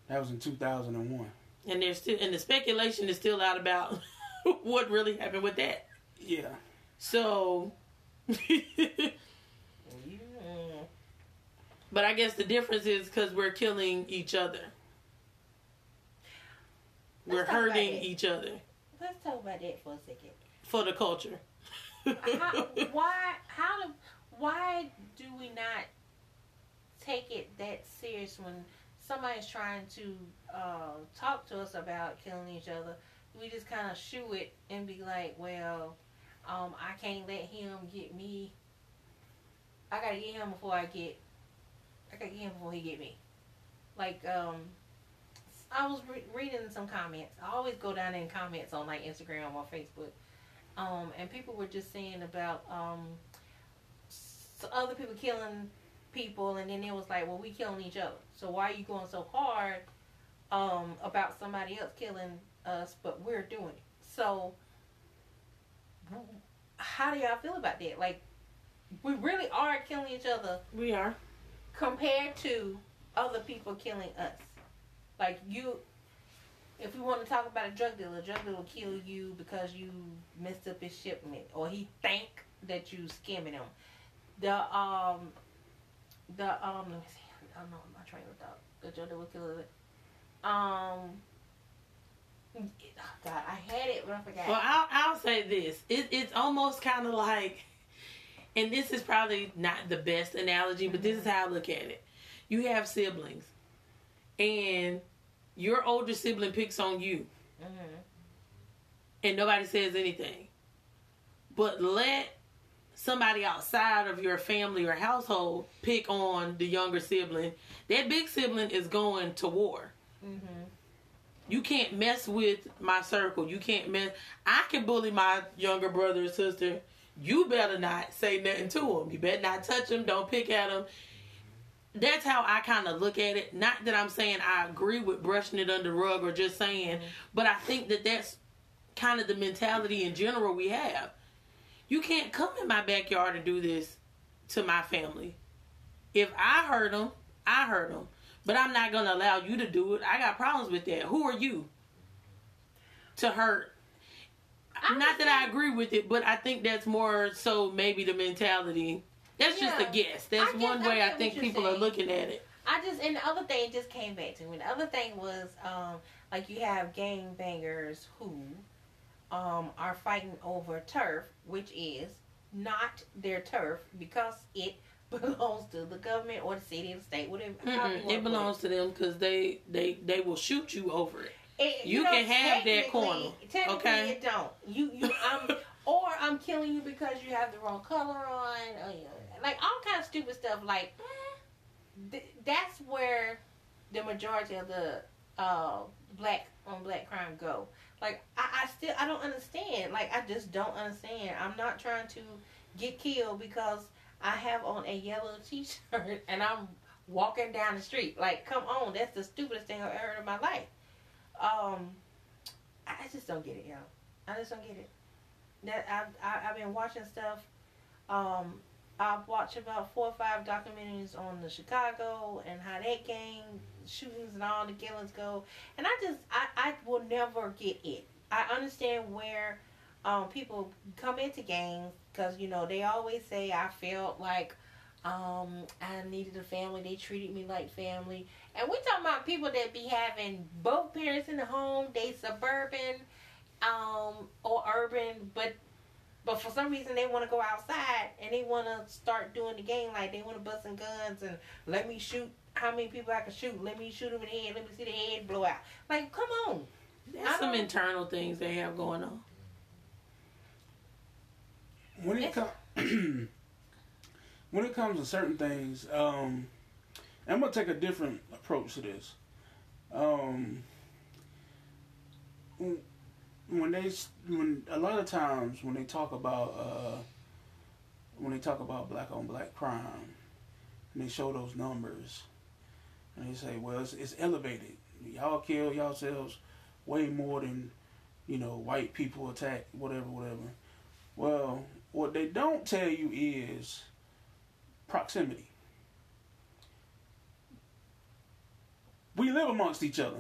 That was in 2001. And there's still, and the speculation is still out about what really happened with that. Yeah. So. You, mm. But I guess the difference is because we're killing each other. We're Let's talk about hurting each other Let's talk about that for a second. for the culture. How, why? How do? Why do we not take it that serious when somebody's trying to uh, talk to us about killing each other? We just kind of shoo it and be like, "Well, um, I can't let him get me. I gotta get him before I get. I gotta get him before he get me." Like, um, I was re- reading some comments. I always go down in comments on like Instagram or Facebook um, and people were just saying about um, other people killing people, and then it was like, well, we killing each other. So why are you going so hard um, about somebody else killing us, but we're doing it? So how do y'all feel about that? Like, we really are killing each other We are. compared to other people killing us. Like you, if we want to talk about a drug dealer, a drug dealer will kill you because you messed up his shipment, or he think that you skimming him. The um, the um, let me see. I don't know my train of thought. The drug dealer killer. Um. God, I had it, but I forgot. Well, I'll, I'll say this. It, it's almost kind of like, and this is probably not the best analogy, but this is how I look at it. You have siblings, and your older sibling picks on you. Mhm. and nobody says anything. But let somebody outside of your family or household pick on the younger sibling. That big sibling is going to war. Mhm. You can't mess with my circle. You can't mess. I can bully my younger brother or sister. You better not say nothing to him. You better not touch him. Don't pick at him. That's how I kind of look at it. Not that I'm saying I agree with brushing it under the rug or just saying, mm-hmm. but I think that that's kind of the mentality in general we have. You can't come in my backyard and do this to my family. If I hurt them, I hurt them. But I'm not going to allow you to do it. I got problems with that. Who are you to hurt? I not that I agree with it, but I think that's more so maybe the mentality. That's just a guess. That's get- one way I think people are looking at it. I just and the other thing just came back to me. The other thing was um like you have gang bangers who um are fighting over turf, which is not their turf because it belongs to the government or the city or the state, whatever. Wanna it belongs to them because they, they they will shoot you over it. It- You can have that corner, Technically, okay? it don't. You you um or I'm killing you because you have the wrong color on, or, you know, like all kind of stupid stuff. Like th- that's where the majority of the uh, black on black crime go. Like I, I still I don't understand. Like I just don't understand. I'm not trying to get killed because I have on a yellow t-shirt and I'm walking down the street. Like come on, that's the stupidest thing I've ever heard in my life. Um, I just don't get it, y'all. I just don't get it. That I've I, I've been watching stuff. Um, I've watched about four or five documentaries on the Chicago and how that gang shootings and all the killings go, and I just I I will never get it. I understand where um people come into gangs because you know they always say I felt like um I needed a family. They treated me like family, and we're talking about people that be having both parents in the home. They suburban um or urban but but for some reason they want to go outside and they want to start doing the game like they want to bust some guns and let me shoot how many people I can shoot let me shoot them in the head let me see the head blow out like come on There's some internal things they have going on. when it comes when it comes to certain things, um, I'm gonna take a different approach to this. Um, when- they when a lot of times when they talk about uh, when they talk about black on black crime, and they show those numbers, and they say, well, it's, it's elevated. Y'all kill yourselves way more than you know white people attack whatever whatever. Well, what they don't tell you is proximity. We live amongst each other.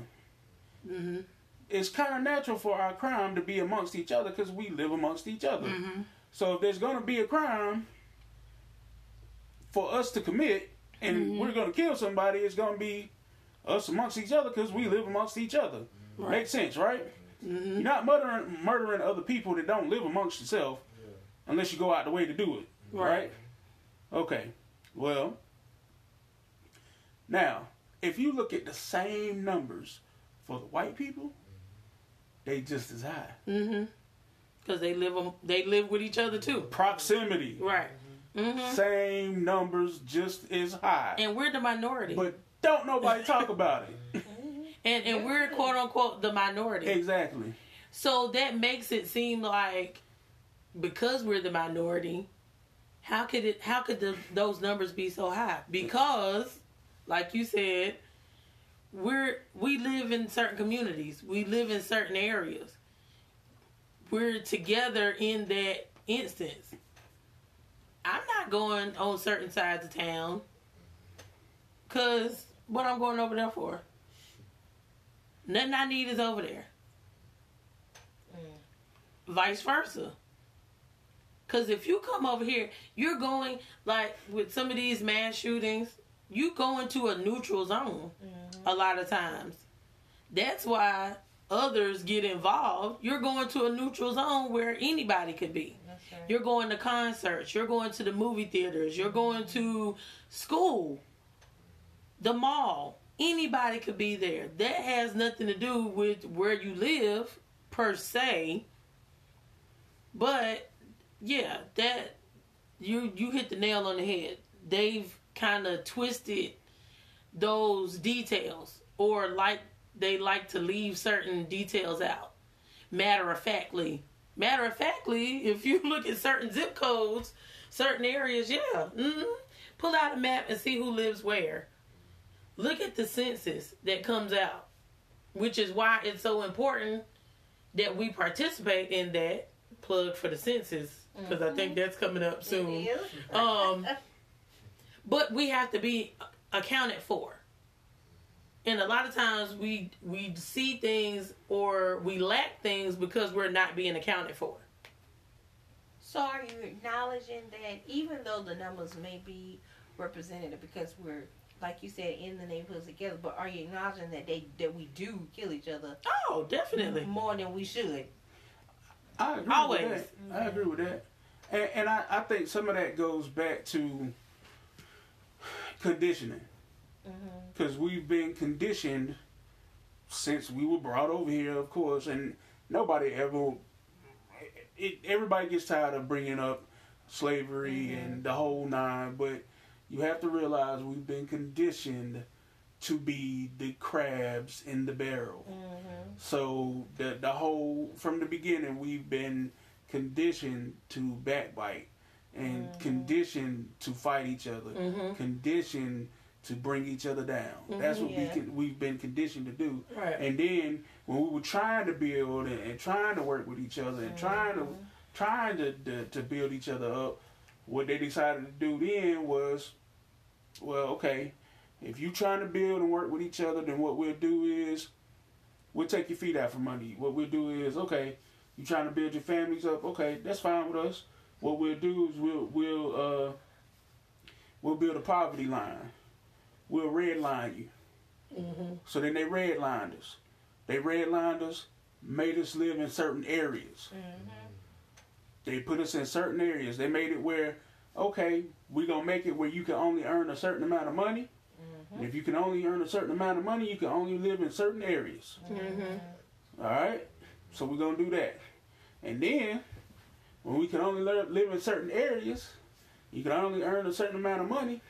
Mm-hmm. It's kind of natural for our crime to be amongst each other because we live amongst each other. Mm-hmm. So if there's going to be a crime for us to commit and Mhm. we're going to kill somebody, it's going to be us amongst each other because we live amongst each other. Right. Makes sense, right? Mm-hmm. You're not murdering murdering other people that don't live amongst yourself unless you go out the way to do it. Right? Okay. Well, now, if you look at the same numbers for the white people, they just as high. Mm-hmm. Because they live 'em- they live with each other too. Proximity. Right. Mm-hmm. Same numbers just as high. And we're the minority. But don't nobody talk about it. and and we're quote unquote the minority. Exactly. So that makes it seem like because we're the minority, how could it how could the, those numbers be so high? Because like you said, we're we live in certain communities. We live in certain areas. We're together in that instance. I'm not going on certain sides of town cuz what I'm going over there for? Nothing I need is over there mm. vice versa. Because if you come over here, you're going, like with some of these mass shootings, you go into a neutral zone mm. A lot of times. That's why others get involved. You're going to a neutral zone where anybody could be. Right. You're going to concerts, you're going to the movie theaters, you're going to school, the mall. Anybody could be there. That has nothing to do with where you live per se. But yeah, that you you hit the nail on the head. They've kind of twisted those details or like they like to leave certain details out. Matter of factly, matter of factly, if you look at certain zip codes, certain areas, yeah, hmm pull out a map and see who lives where. Look at the census that comes out, which is why it's so important that we participate in that plug for the census because I think that's coming up soon. Um, but we have to be accounted for. And a lot of times we we see things or we lack things because we're not being accounted for. So are you acknowledging that even though the numbers may be representative because we're like you said in the neighborhoods together, but are you acknowledging that they that we do kill each other Oh, definitely. more than we should? I agree Always. with that. I agree with that. And, and I, I think some of that goes back to conditioning. Mm-hmm. Because we've been conditioned since we were brought over here, of course, and nobody ever it, everybody gets tired of bringing up slavery and the whole nine, but you have to realize we've been conditioned to be the crabs in the barrel. Mm-hmm. So the the whole from the beginning we've been conditioned to backbite and mm. conditioned to fight each other, Mhm. conditioned to bring each other down. Mm-hmm. That's what we can, we've been conditioned to do. Right. And then when we were trying to build and, and trying to work with each other and mm-hmm. trying to trying to, to to build each other up, what they decided to do then was, well, okay, if you're trying to build and work with each other, then what we'll do is we'll take your feet out from under you. What we'll do is, okay, you're trying to build your families up, okay, that's fine with us. What we'll do is we'll we'll uh we'll build a poverty line. We'll redline you. Mm-hmm. So then they redlined us. They redlined us, made us live in certain areas. They put us in certain areas. They made it where, okay, we're gonna make it where you can only earn a certain amount of money. And if you can only earn a certain amount of money, you can only live in certain areas. Mm-hmm. All right. So we're gonna do that. And then, when we can only live, live in certain areas, you can only earn a certain amount of money.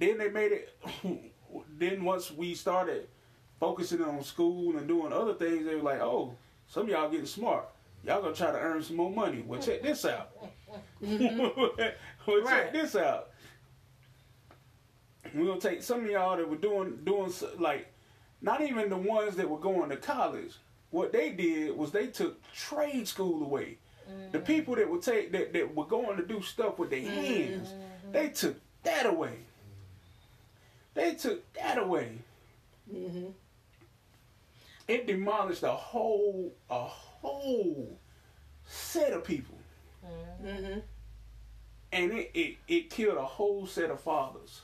Then they made it. then once we started focusing on school and doing other things, they were like, "Oh, some of y'all getting smart. Y'all gonna try to earn some more money. Well, check this out. well, check Right. this out. We're gonna take some of y'all that were doing doing like not even the ones that were going to college. What they did was they took trade school away. The mm. people that would take that, that were going to do stuff with their mm-hmm. hands, mm-hmm. they took that away. They took that away. Mm-hmm. It demolished a whole a whole set of people. Mm-hmm. mm-hmm. And it, it, it killed a whole set of fathers.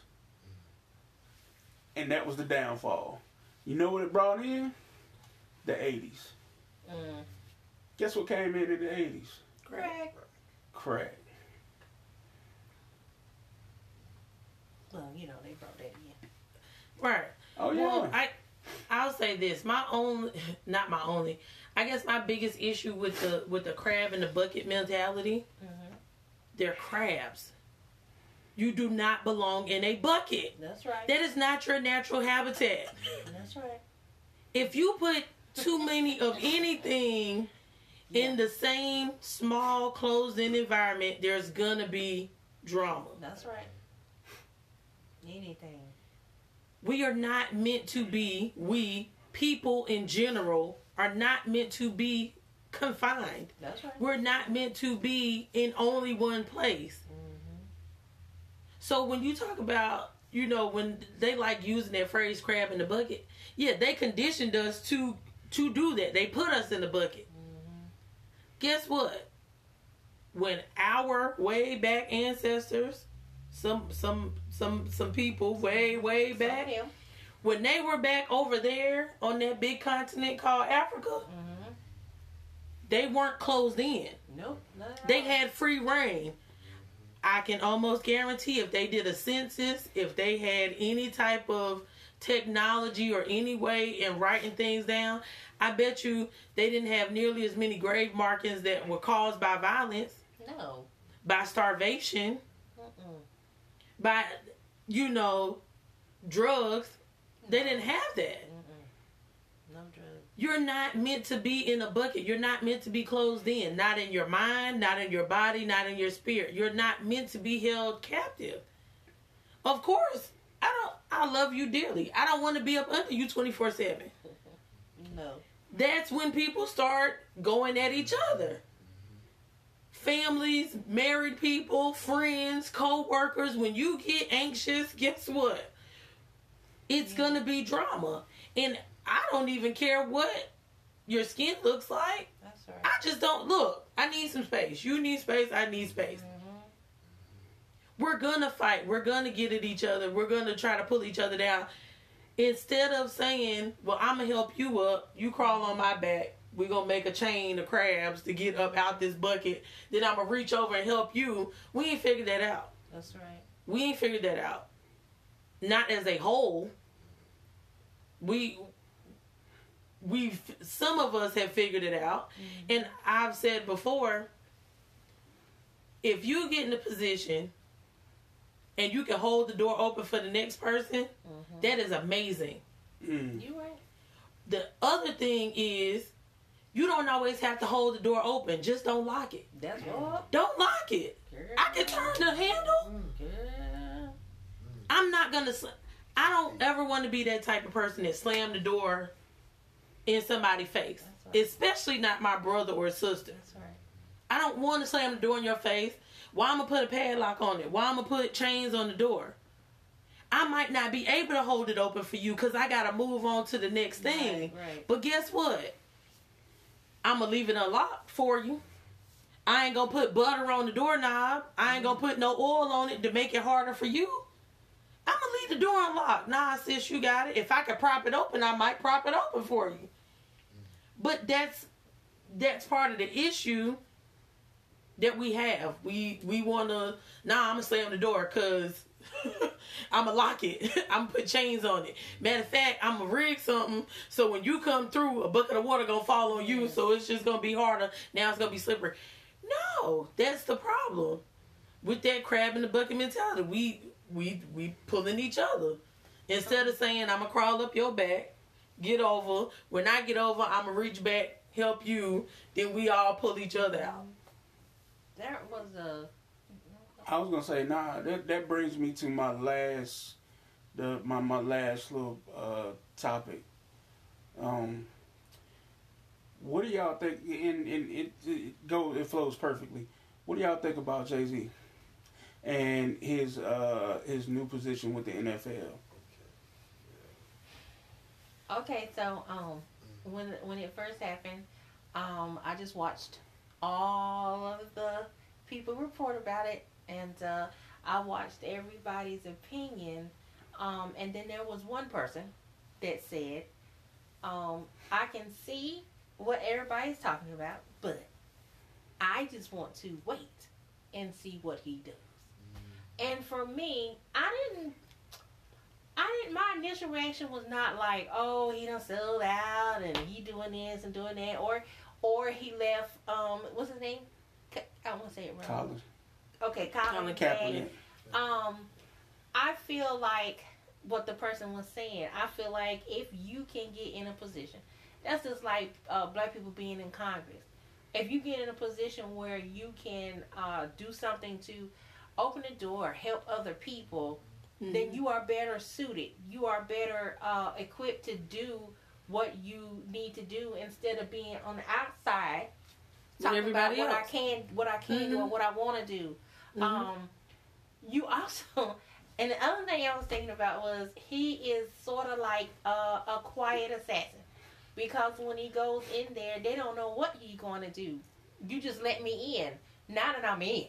And that was the downfall. You know what it brought in? The 80s. Guess what came in in the 80s? Correct. Crack. Well, you know they brought that in. Right. Oh, yeah. Well, I I'll say this. My only not my only. I guess my biggest issue with the with the crab and the bucket mentality, Mhm. they're crabs. You do not belong in a bucket. That's right. That is not your natural habitat. That's right. If you put too many of anything in the same small closed in environment, there's gonna be drama. That's right. Anything. we are not meant to be we people in general are not meant to be confined That's right. we're not meant to be in only one place mm-hmm. so when you talk about you know when they like using that phrase crab in the bucket yeah they conditioned us to to do that they put us in the bucket guess what when our way back ancestors some some some some people way way back when they were back over there on that big continent called Africa, Mm-hmm. they weren't closed in. Nope. They had free reign. I can almost guarantee if they did a census, if they had any type of technology or any way in writing things down, I bet you they didn't have nearly as many grave markings that were caused by violence, No. by starvation, Mm-mm. by, you know, drugs. They didn't have that. No drugs. You're not meant to be in a bucket. You're not meant to be closed in. Not in your mind, not in your body, not in your spirit. You're not meant to be held captive. Of course, I don't I love you dearly. I don't want to be up under you 24/7. No. That's when people start going at each other. Families, married people, friends, co-workers, when you get anxious, guess what? It's mm-hmm. going to be drama. And I don't even care what your skin looks like. That's right. I just don't look. I need some space. You need space. I need space. Mm-hmm. We're gonna fight. We're gonna get at each other. We're gonna try to pull each other down. Instead of saying, "Well, I'm gonna help you up. You crawl on my back. We're gonna make a chain of crabs to get up out this bucket. Then I'm gonna reach over and help you." We ain't figured that out. That's right. We ain't figured that out. Not as a whole. We we've some of us have figured it out, mm-hmm. and I've said before, if you get in a position and you can hold the door open for the next person, that is amazing. Mm. You right. The other thing is, you don't always have to hold the door open. Just don't lock it. That's what. Don't lock it. I can turn the handle. Girl. I'm not gonna. sl- I don't ever want to be that type of person that slam the door in somebody's face, right. especially not my brother or sister. That's right. I don't want to slam the door in your face. Why I'm gonna put a padlock on it? Why I'm gonna put chains on the door? I might not be able to hold it open for you because I gotta move on to the next thing. Right, right. But guess what? I'm gonna leave it unlocked for you. I ain't gonna put butter on the doorknob. I ain't gonna put no oil on it to make it harder for you. I'm gonna leave the door unlocked. Nah, sis, you got it. If I could prop it open, I might prop it open for you. But that's that's part of the issue that we have. We we wanna nah, I'm gonna slam the door because I'm gonna lock it. I'm gonna put chains on it. Matter of fact, I'm gonna rig something so when you come through, a bucket of water gonna fall on you. So it's just gonna be harder. Now it's gonna be slippery. No, that's the problem with that crab in the bucket mentality. We we we pulling each other instead of saying I'm gonna crawl up your back, get over. When I get over, I'm gonna reach back, help you. Then we all pull each other out. There was a. I was gonna say, nah. That that brings me to my last, the my my last little uh, topic. Um, what do y'all think? And and it, it go it flows perfectly. What do y'all think about Jay Z and his uh his new position with the NFL? Okay, so um, when when it first happened, um, I just watched all of the people report about it, and uh, I watched everybody's opinion. Um, and then there was one person that said, um, "I can see what everybody's talking about, but I just want to wait and see what he does." And for me, I didn't I didn't. My initial reaction was not like, "Oh, he done sold out and he doing this and doing that," or, or he left. Um, what's his name? Ka- I want to say it wrong. Colin Okay, Colin, Colin Kaepernick. Kaepernick. Um, I feel like what the person was saying. I feel like if you can get in a position, that's just like uh, black people being in Congress. If you get in a position where you can uh, do something to open the door, help other people, then you are better suited. You are better uh, equipped to do what you need to do instead of being on the outside talking about everybody what I can, what I can do, Mhm. and what I want to do. Mhm. Um, you also, and the other thing I was thinking about was he is sort of like a, a quiet assassin because when he goes in there, they don't know what he's going to do. You just let me in. Now that I'm in,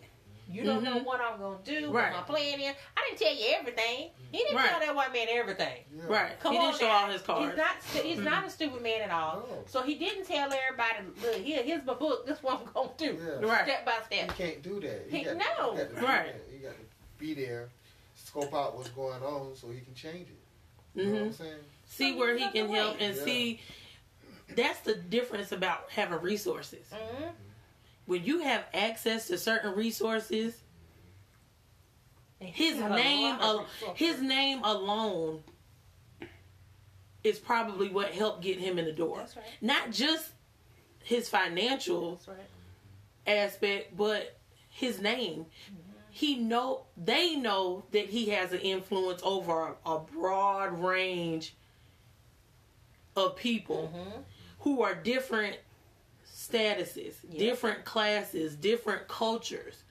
you don't know Mhm. what I'm going to do. Right. What my plan is. I didn't tell you everything. He didn't Right. tell that white man everything. Yeah. Right. Come he on didn't show now. all his cards. He's not. stu- He's not a stupid man at all. No. So he didn't tell everybody. Look, here, here's my book. This is what I'm going to do. Yeah. Right. Step by You step. can't do that. He- You got, no. You got to Right. that. You got to be there, scope out what's going on so he can change it. You know what I'm Mhm. saying? See So where you he can help and Yeah. see. That's the difference about having resources. hmm When you have access to certain resources, his name, al- his name alone, is probably what helped get him in the door. Right. Not just his financial right. aspect, but his name. He know they know that he has an influence over a, a broad range of people hmm who are different statuses, Yeah. different classes, different cultures.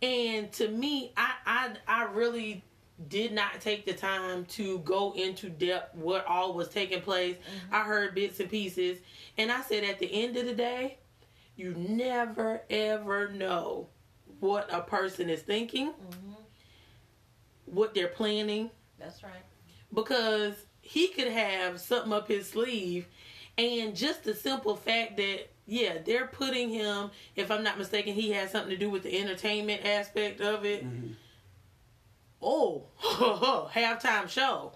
And to me, I, I I really did not take the time to go into depth what all was taking place. I heard bits and pieces, and I said at the end of the day, you never ever know what a person is thinking, hmm what they're planning, That's right. because he could have something up his sleeve and just the simple fact that yeah they're putting him if i'm not mistaken he has something to do with the entertainment aspect of it Mhm. oh, halftime show.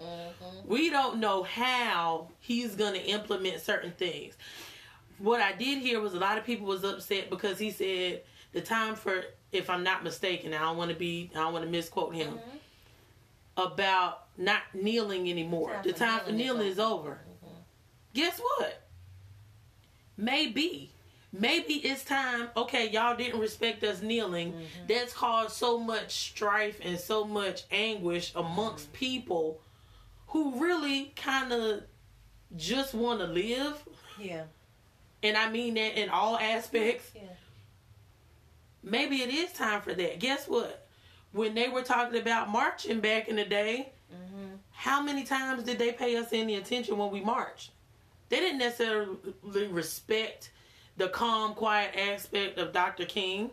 We don't know how he's going to implement certain things. What I did hear was a lot of people was upset because he said the time for, if I'm not mistaken, I don't want to be, I don't want to misquote him, about not kneeling anymore. Time the time for kneeling kneeling is is over. Guess what? Maybe. Maybe it's time. Okay, y'all didn't respect us kneeling. Mm-hmm. That's caused so much strife and so much anguish amongst mm-hmm. people who really kind of just want to live. Yeah. And I mean that in all aspects. Yeah. Maybe it is time for that. Guess what? When they were talking about marching back in the day, mm-hmm. how many times did they pay us any attention when we marched? They didn't necessarily respect the calm, quiet aspect of Dr. King.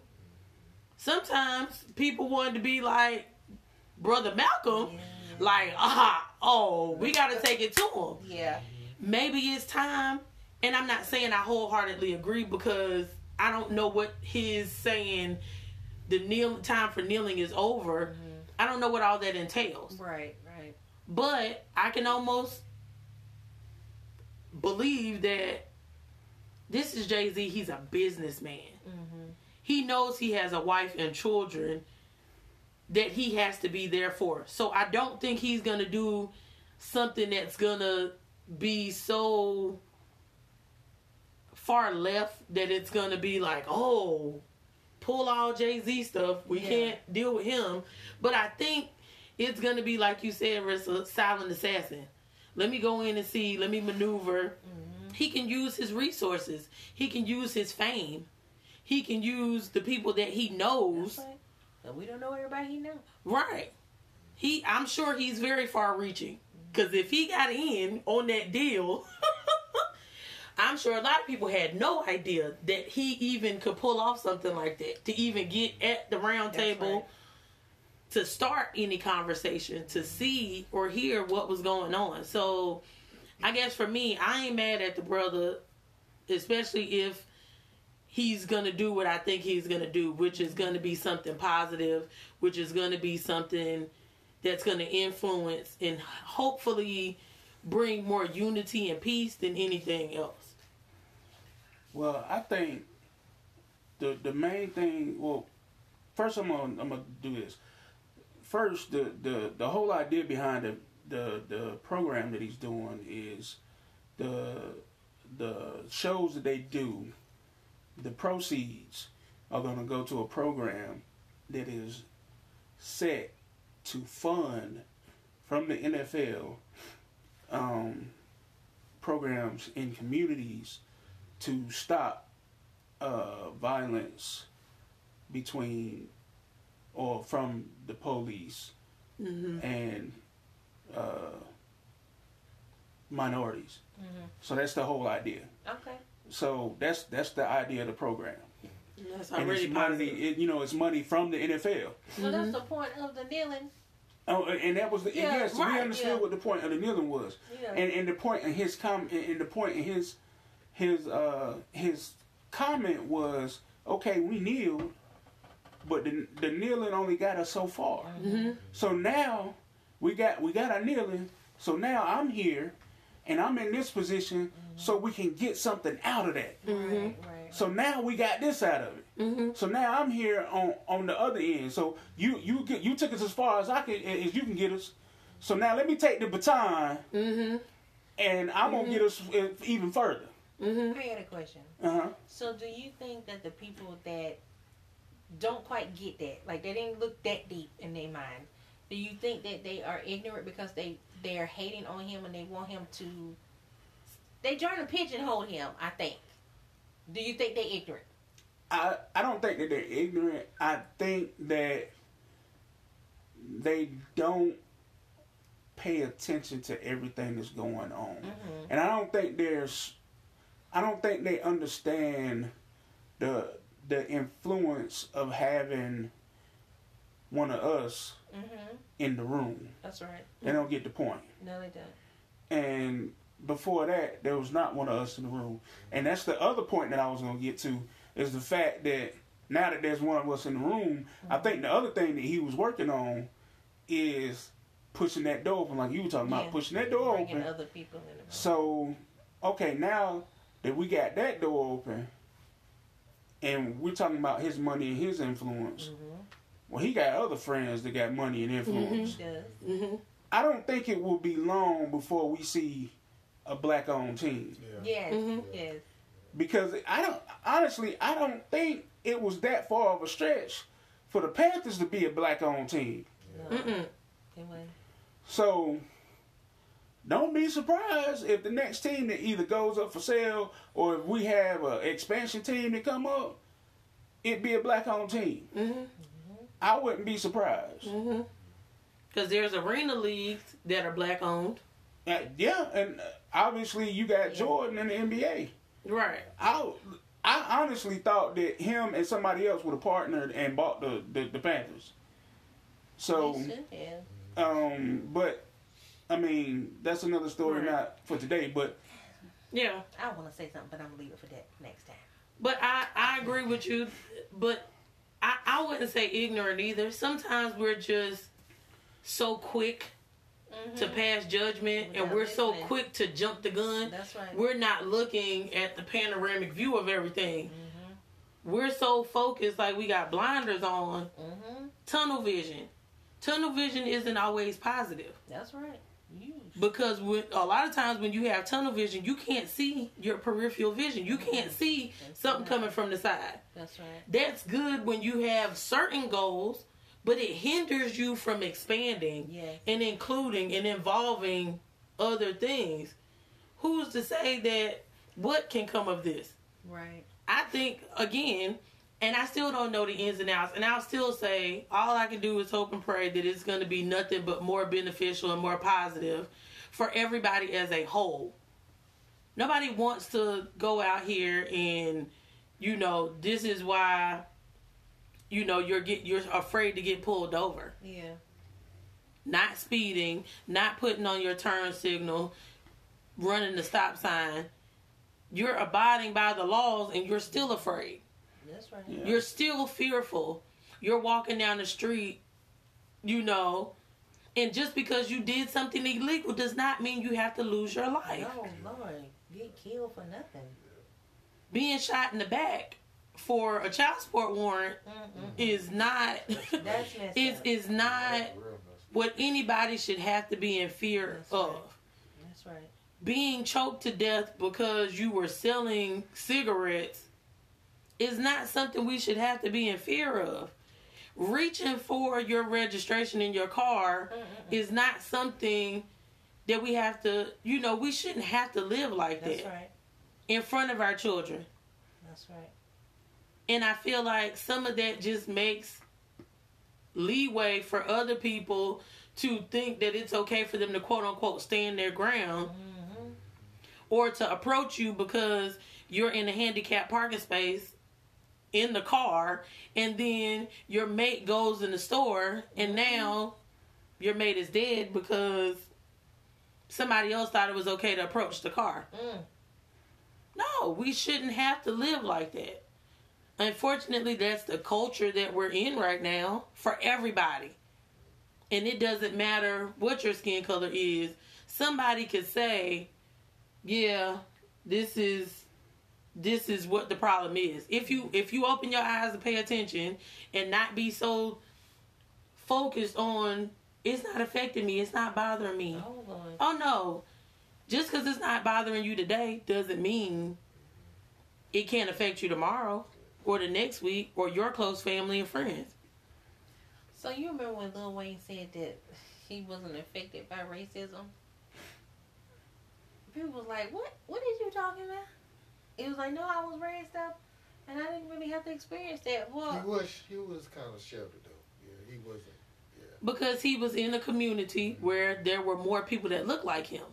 Sometimes people wanted to be like Brother Malcolm, like, ah, oh, we got to take it to him. Yeah. Maybe it's time, and I'm not saying I wholeheartedly agree because I don't know what his saying the kneel time for kneeling is over. I don't know what all that entails. Right. Right. But I can almost believe that this is Jay Z. He's a businessman. Mm-hmm. He knows he has a wife and children that he has to be there for. So I don't think he's going to do something that's going to be so far left that it's going to be like, oh, pull all Jay Z stuff. We Yeah. can't deal with him. But I think it's to be, like you said, Rissa, silent assassin. Let me go in and see. Let me maneuver. Mm-hmm. He can use his resources. He can use his fame. He can use the people that he knows. Right. We don't know everybody he knows. Right. He I'm sure he's very far reaching. Mm-hmm. Cause if he got in on that deal, I'm sure a lot of people had no idea that he even could pull off something like that. To even get at the round That's table right. To start any conversation, to see or hear what was going on. So I guess for me, I ain't mad at the brother, especially if he's gonna do what I think he's gonna do, which is gonna be something positive, which is gonna be something that's gonna influence and hopefully bring more unity and peace than anything else. Well, I think the the main thing. Well, first I'm gonna I'm gonna do this. First, the the the whole idea behind the the the program that he's doing is the the shows that they do. The proceeds are gonna go to a program that is set to fund from the NFL um, programs in communities to stop uh, violence between or from the police and uh, minorities. So that's the whole idea. Okay. So that's that's the idea of the program, And that's and already it's money. It, you know, it's money from the NFL. So that's the point of the kneeling. Oh, and that was the Yeah, yes. right, we understood yeah. what the point of the kneeling was, Yeah. and and the point in his com and and the point in his his uh his comment was okay. We kneeled, but the the kneeling only got us so far. Mm-hmm. So now we got we got our kneeling. So now I'm here, and I'm in this position, mm-hmm. so we can get something out of that. Mm-hmm. Right. Right. So now we got this out of it. So now I'm here on on the other end. So you you get you took us as far as I can as you can get us. So now let me take the baton, and I'm gonna get us even further. I had a question. Uh huh. So, do you think that the people that don't quite get that, like they didn't look that deep in their mind, do you think that they are ignorant because they they are hating on him and they want him to? They trying to pigeonhole him. I think. Do you think they ignorant? I I don't think that they're ignorant. I think that they don't pay attention to everything that's going on, mm-hmm. and I don't think there's, I don't think they understand the the influence of having one of us Mm-hmm. in the room. That's right. They don't get the point. No, they don't. And before that, there was not one of us in the room. And that's the other point that I was going to get to is the fact that now that there's one of us in the room, I think the other thing that he was working on is pushing that door open, like you were talking about, Yeah. pushing that door Bringing open. other people in. So, okay, now that we got that door open, and we're talking about his money and his influence, Mm-hmm. well, he got other friends that got money and influence. He does. hmm I don't think it will be long before we see a black-owned team Yeah. Yes. Mhm. Yes. because I don't honestly I don't think it was that far of a stretch for the Panthers to be a black-owned team. No. Mm-mm. So don't be surprised if the next team that either goes up for sale or if we have an expansion team that come up, it be a black owned team. hmm I wouldn't be surprised. Because there's arena leagues that are black owned. Uh, yeah, and uh, obviously you got Yeah. Jordan in the NBA. Right. I I honestly thought that him and somebody else would have partnered and bought the the, the Panthers. So should have. um, but I mean that's another story, Right. not for today. But Yeah. I want to say something, but I'm gonna leave it for that next time. But I, I agree with you. But I, I wouldn't say ignorant either. Sometimes we're just so quick to pass judgment and we're so listening. quick to jump the gun. That's right. We're not looking at the panoramic view of everything. Mm-hmm. We're so focused, like we got blinders on, Mm-hmm. tunnel vision. Tunnel vision isn't always positive. That's right. Because when, a lot of times when you have tunnel vision, you can't see your peripheral vision. You mm-hmm. can't see something coming from the side. That's right. That's good when you have certain goals, but it hinders you from expanding Yes. and including and involving other things. Who's to say that what can come of this? Right. I think again, and I still don't know the ins and outs, and I'll still say all I can do is hope and pray that it's going to be nothing but more beneficial and more positive for everybody as a whole. Nobody wants to go out here and, you know, this is why, you know, you're get you're afraid to get pulled over Yeah. not speeding, not putting on your turn signal, running the stop sign. You're abiding by the laws and you're still afraid. That's right. Yeah. You're still fearful. You're walking down the street, you know, and just because you did something illegal does not mean you have to lose your life. No, Lord, get killed for nothing. Being shot in the back for a child support warrant Mm-mm. is not That's is up. is not what anybody should have to be in fear That's of. right. That's right. being choked to death because you were selling cigarettes is not something we should have to be in fear of. Reaching for your registration in your car is not something that we have to, you know, we shouldn't have to live like That's that right. in front of our children. That's right. And I feel like some of that just makes leeway for other people to think that it's okay for them to quote unquote stand their ground Mm-hmm. or to approach you because you're in a handicapped parking space in the car and then your mate goes in the store and now your mate is dead because somebody else thought it was okay to approach the car. Mm. No, we shouldn't have to live like that. Unfortunately, that's the culture that we're in right now for everybody. And it doesn't matter what your skin color is. Somebody could say, "Yeah, this is this is what the problem is." If you if you open your eyes and pay attention and not be so focused on it's not affecting me, it's not bothering me. Oh Oh no. Just because it's not bothering you today doesn't mean it can't affect you tomorrow or the next week or your close family and friends. So you remember when Lil Wayne said that he wasn't affected by racism? People was like, "What? What is you talking about?" It was like, "No, I was raised up, and I didn't really have to experience that." Well, He Well, was he was kind of sheltered though. Yeah, he wasn't. Because he was in a community where there were more people that looked like him.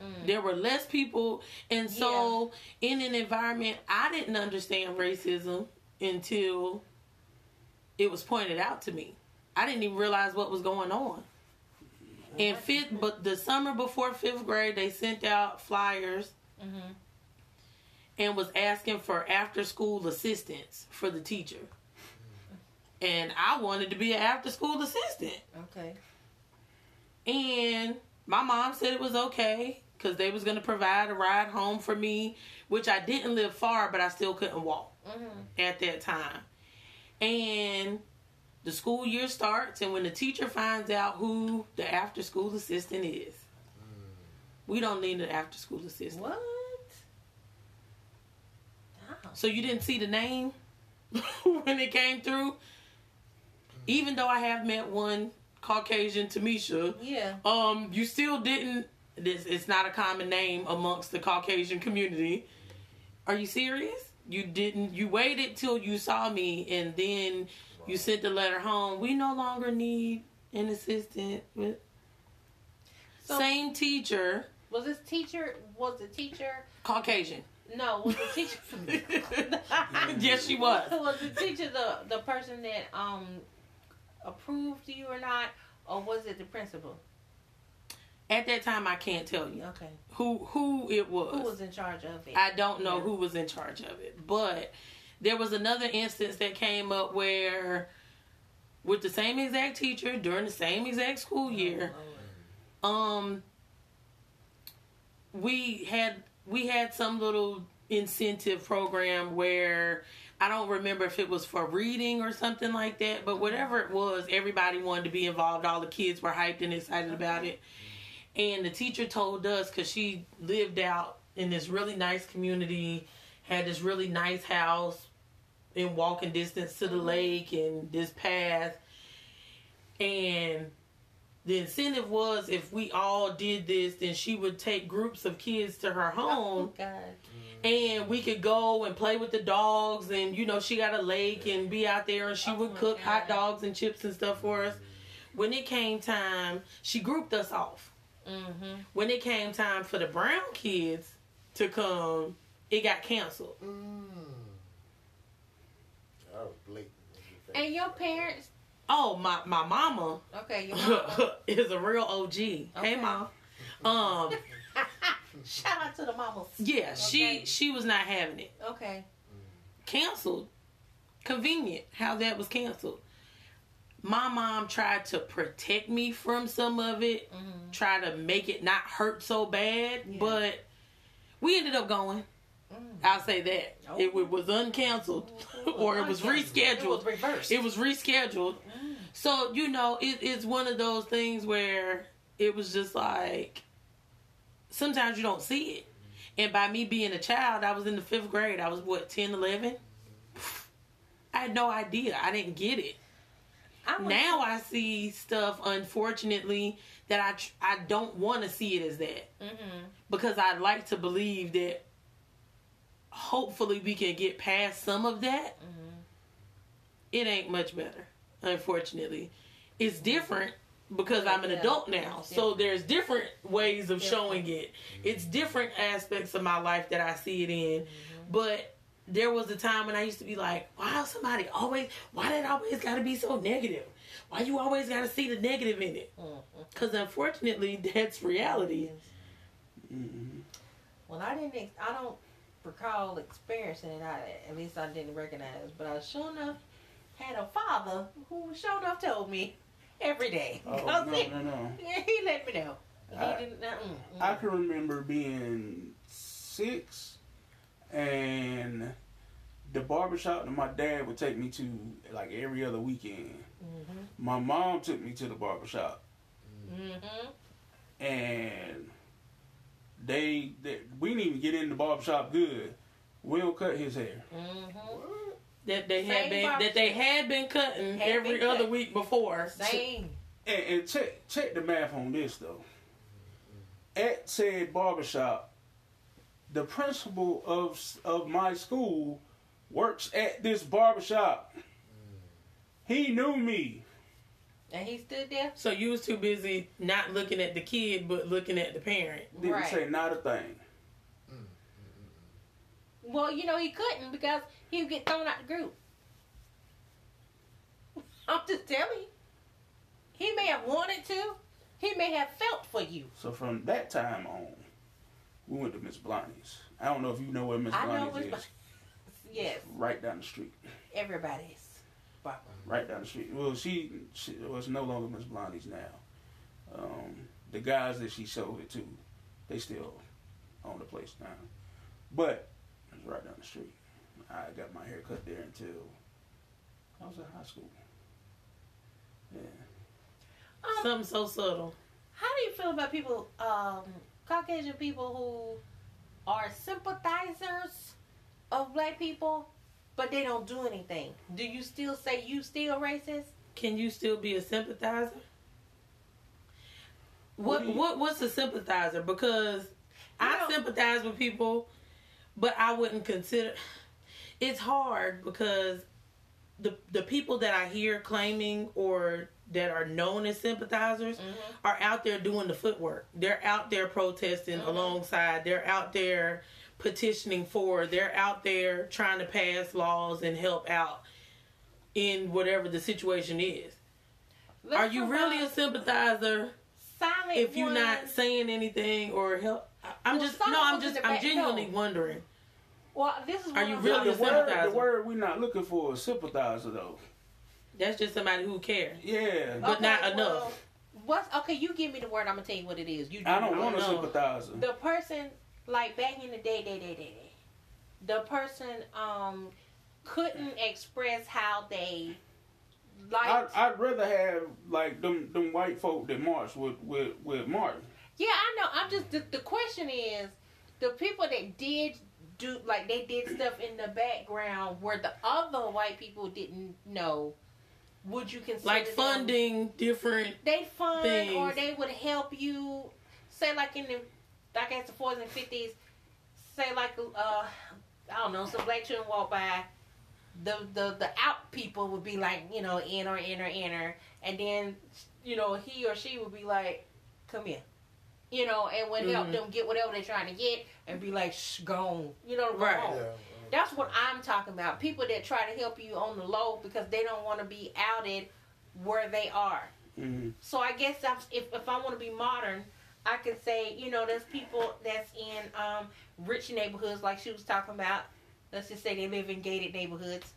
mm, There were less people. And so, in an environment, I didn't understand racism until it was pointed out to me. I didn't even realize what was going on. In fifth, but the summer before fifth grade, they sent out flyers mhm. And was asking for after school assistance for the teacher. And I wanted to be an after school assistant. okay. And my mom said it was okay because they was gonna provide a ride home for me, which I didn't live far, but I still couldn't walk Mm-hmm. at that time. And the school year starts, and when the teacher finds out who the after school assistant is, we don't need an after school assistant. What? So you didn't see the name when it came through? Even though I have met one Caucasian Tamisha, Yeah. um, you still didn't. This it's not a common name amongst the Caucasian community. Are you serious? You didn't. You waited till you saw me, and then you sent the letter home. We no longer need an assistant. With So- Same teacher, Was this teacher? Was the teacher? Caucasian. No. Was the teacher? yes, she was. was the teacher the the person that um approved you or not, or was it the principal? At that time, I can't tell you Okay. who who it was. Who was in charge of it? I don't know Yeah. who was in charge of it, but there was another instance that came up where, with the same exact teacher during the same exact school year, um, we had we had some little incentive program where I don't remember if it was for reading or something like that, but mm-hmm. whatever it was, everybody wanted to be involved. All the kids were hyped and excited about it. And the teacher told us because she lived out in this really nice community, had this really nice house in walking distance to the mm-hmm. lake and this path. And the incentive was if we all did this, then she would take groups of kids to her home Oh God. and we could go and play with the dogs and you know she got a lake and be out there and she Oh would my cook hot dogs and chips and stuff for us when it came time she grouped us off Mm-hmm. when it came time for the brown kids to come it got canceled Mm. That was blatant. in your face. And your parents? Oh my my mama Okay, your mama. is a real og hey Okay. mom um Shout out to the mamas. yeah she Okay. she was not having it Okay. canceled. Convenient how that was canceled. My mom tried to protect me from some of it, Mm-hmm. try to make it not hurt so bad, Yeah. but we ended up going. Mm. I'll say that. Oh. It, wa- was uncanceled or it was It was rescheduled. reversed. It was rescheduled. So, you know, it, it's one of those things where it was just like sometimes you don't see it. And by me being a child, I was in the fifth grade. I was what, 10, 11? I had no idea. I didn't get it. I Now I see stuff, unfortunately, that I tr- I don't want to see it as that Mhm. because I'd like to believe that hopefully we can get past some of that. Mhm. It ain't much better, unfortunately. It's different because I'm an Yeah, adult now. So there's different ways of showing it. It's different aspects of my life that I see it in. Mm-hmm. But there was a time when I used to be like, why somebody always, why did it always got to be so negative? Why you always got to see the negative in it? Because unfortunately, that's reality. Mm-hmm. Well, I didn't. Ex- I don't recall experiencing it. I, at least I didn't recognize. But I was sure enough had a father who showed up told me every day. Oh 'Cause no he, no no! yeah, he let me know. He I- didn't. Uh-uh, I can remember being six, and the barbershop that my dad would take me to like every other weekend. Mhm. My mom took me to the barbershop, Mhm. and they, they we didn't even get in the barbershop good. Will cut his hair. Mhm. That they had been barber- that they had been cutting Had every been other cut. week before. Same. And, and check check the math on this though. At said barbershop, the principal of of my school works at this barbershop. He knew me. And he stood there. So you was too busy not looking at the kid, but looking at the parent. Didn't Right. say not a thing. Well, you know he couldn't because he would get thrown out the group. I'm just telling you. He may have wanted to. He may have felt for you. So from that time on, we went to Miss Blondie's. I don't know if you know where Miss I know Blondie's is. Yes, Right down the street. everybody's. Barbara. Right down the street. Well, she, she well, no longer Miss Blondie's now. Um, the guys that she sold it to, they still own the place now. But it's right down the street. I got my hair cut there until I was in high school. Yeah. Um, Something so subtle. How do you feel about people, um, Caucasian people who are sympathizers of black people, but they don't do anything? Do you still say you still racist? Can you still be a sympathizer? What What you- what what's a sympathizer? Because I sympathize with people, but I wouldn't consider. It's hard because the the people that I hear claiming or that are known as sympathizers are out there doing the footwork. They're out there protesting alongside. They're out there petitioning for. They're out there trying to pass laws and help out in whatever the situation is. Are you really a sympathizer silent if you're not saying anything or help? I'm Well, just no. I'm just. I'm genuinely no. wondering. Well, this is Are you really the a word, the word we're not looking for is sympathizer though. That's just somebody who cares. Yeah. But not enough. well, what's okay? You give me the word. I'm gonna tell you what it is. You. Do I don't want a sympathizer. the person like back in the day, day, day, day, day. The person um couldn't express how they I, liked. I'd rather have like them them white folk that march with with with Martin. yeah, I know. I'm just the, the question is the people that did do like they did stuff in the background where the other white people didn't know. Would you consider Like them- funding different. they fund things. or they would help you say like in the I guess the forties and fifties say like uh I don't know some black children walk by the the the out people would be like you know enter enter enter and then you know he or she would be like come here you know and would help Mhm. them get whatever they're trying to get and be like shh gone you know go Right. home. Yeah. That's what I'm talking about. People that try to help you on the low because they don't want to be outed where they are. Mm-hmm. So I guess I'm, if if I want to be modern, I could say you know there's people that's in um, rich neighborhoods like she was talking about. Let's just say they live in gated neighborhoods,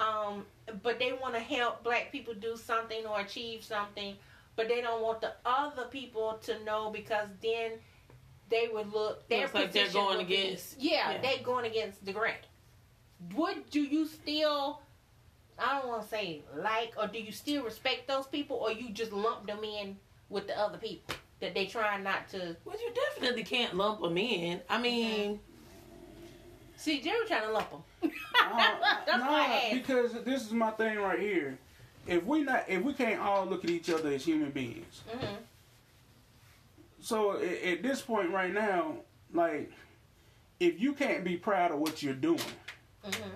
um, but they want to help black people do something or achieve something, but they don't want the other people to know because then they would look. Their Looks like they're going would be- against- yeah, yeah. they going against the grant. Would do you still? I don't want to say like, or do you still respect those people, or you just lump them in with the other people that they try not to? Well, you definitely can't lump them in. I mean, See, Jerry trying to lump them. Uh, That's nah, why I asked. because this is my thing right here. If we not, if we can't all look at each other as human beings, hmm so at, at this point right now, like, if you can't be proud of what you're doing, hmm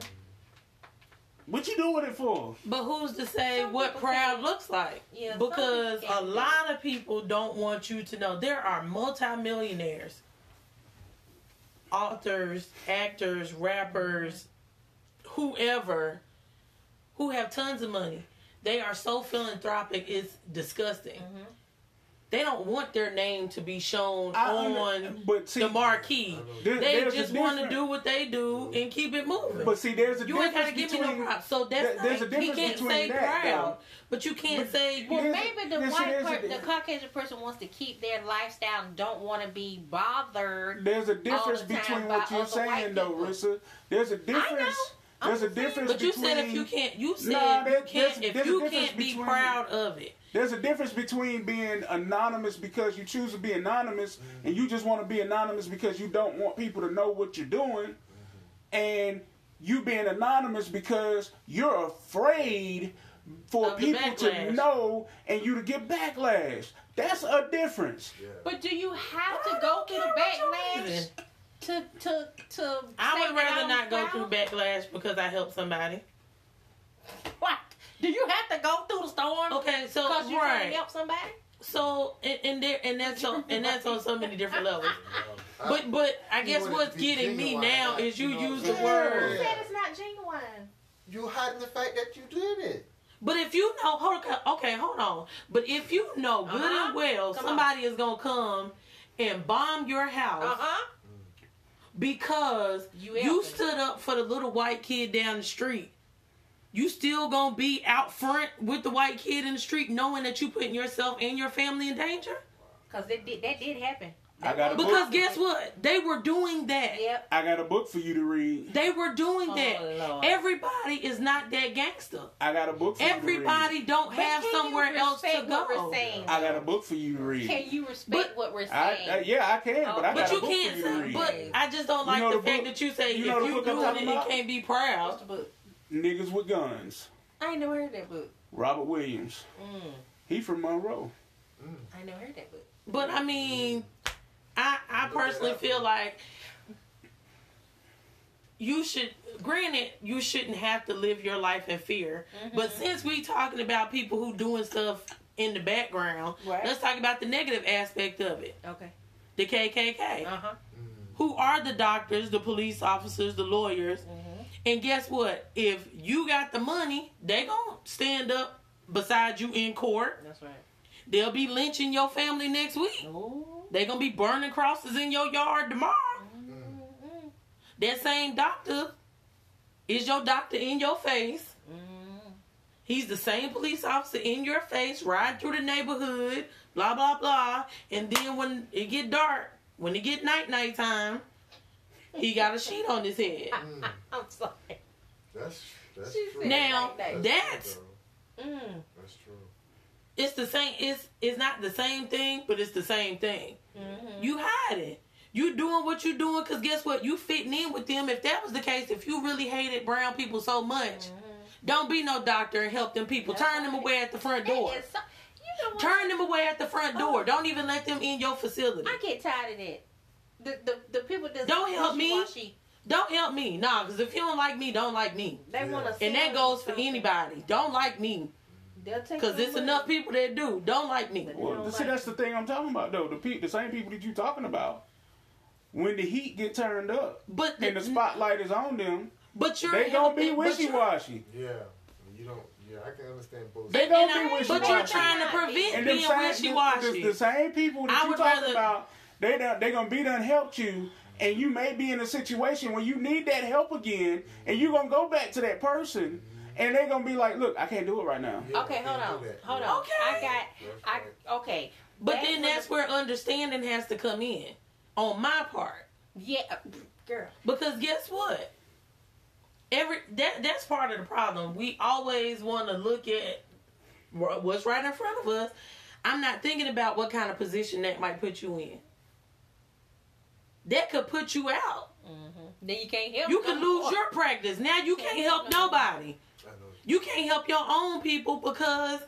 what you doing it for? but who's to say Some what proud can't- looks like? Yeah, because a can't lot of people don't want you to know there are multimillionaires, authors, actors, rappers, whoever, who have tons of money. They are so philanthropic, it's disgusting. Mhm. They don't want their name to be shown I on but see, the marquee. there- They just want to do what they do and keep it moving. But see, there's a difference. You ain't gotta give between. me no props. So that's there- there's a not, he can't say that, proud, though. but you can't But- say. Well, maybe the white, there's per- the Caucasian person wants to keep their lifestyle and don't want to be bothered. There's a difference all the time between what you're saying, though, people. Rissa. There's a difference. I'm There's a difference But you between. said if you can't, you said Nah, there- you can't. there's- If there's a you can't be between- proud of it, There's a difference between being anonymous because you choose to be anonymous mm-hmm. and you just want to be anonymous because you don't want people to know what you're doing, mm-hmm. and you being anonymous because you're afraid for Of people to know and you to get backlash. That's a difference. Yeah. But do you have I to don't go through the care what your backlash reason. To to to? I would rather not go through backlash because I helped somebody. What? Do you have to go through the storm? Okay, so Because you're right, to help somebody. so and, and there and that's on and that's on so many different levels. But but I guess what's getting me now is you you know use the I'm word. Who said it's not genuine? you hiding the fact that you did it. But if you know, hold on, okay, hold on. But if you know good Uh-huh. and well Come somebody is gonna come and bomb your house Uh huh. Because You you, stood up for the little white kid down the street, you still gonna be out front with the white kid in the street, knowing that you putting yourself and your family in danger? Cause that did that did happen. I got a book. Because guess what? They were doing that. Yep. I got a book for you to read. They were doing Oh, that. Lord. Everybody is not that gangster. I got a book for you to read. Everybody don't But have somewhere else to respect what go. we're saying. I got a book for you to read. Can you respect But- what we're saying? I, yeah, I can, but I But got you a book can't for you to say. read. But I just don't like know the, the fact that you say you if know the you book I'm doing talking it, it can't be What's proud. the book? Niggas with guns. I ain't never heard that book. Robert Williams. Mm. He from Monroe. I never heard that book. But I mean, I I personally feel like you should. Granted, you shouldn't have to live your life in fear. But since we talking about people who doing stuff in the background, Right. let's talk about the negative aspect of it. Okay. The KKK. Uh huh. who are the doctors, the police officers, the lawyers. And guess what? If you got the money, they gonna stand up beside you in court. That's right. They'll be lynching your family next week. Ooh. They gonna be burning crosses in your yard tomorrow. Mm-mm. That same doctor is your doctor in your face. Mm. He's the same police officer in your face, riding through the neighborhood, blah blah blah. And then when it get dark, when it get night night time, he got a sheet on his head. Mm. I'm sorry. That's that's She true. said Now, That's that's true, though. Mm. that's true. it's the same. It's it's not the same thing, but it's the same thing. Mm-hmm. You hiding. You doing what you doing because guess what? You fitting in with them. If that was the case, if you really hated brown people so much, don't be no doctor and help them people. Mm-hmm. That's Turn them away at the front door. So, you know? Turn them away at the front door. Don't even let them in your facility. I get tired of that. The the, the people that Don't help me. Don't help me. Nah, because if you don't like me, don't like me. They Yeah. want to. And that goes for anybody. Don't like me. They'll take Because your it's money. enough people that do. Don't like me. Well, don't see, like- that's the thing I'm talking about, though. The pe- the same people that you're talking about. When the heat get turned up But and the spotlight is on them, but you're they gonna be wishy washy. Yeah. You don't. Yeah, I can understand both. They And gonna be wishy-washy. But you're trying to prevent And being wishy the, washy. the same people that I you would talking rather- about, they done, they gonna be done helped you, and you may be in a situation where you need that help again, and you are gonna go back to that person, and they're gonna be like, "Look, I can't do it right now." Yeah, Okay, hold on, hold Yeah. on. Okay. I got. I okay. But That's then that's the- where understanding has to come in on my part. Yeah, girl. Because guess what? Every that that's part of the problem. We always want to look at what's right in front of us. I'm not thinking about what kind of position that might put you in. That could put you out. Mm-hmm. Then you can't help. You could no lose more. your practice. Now you can't help nobody. I know. You can't help your own people because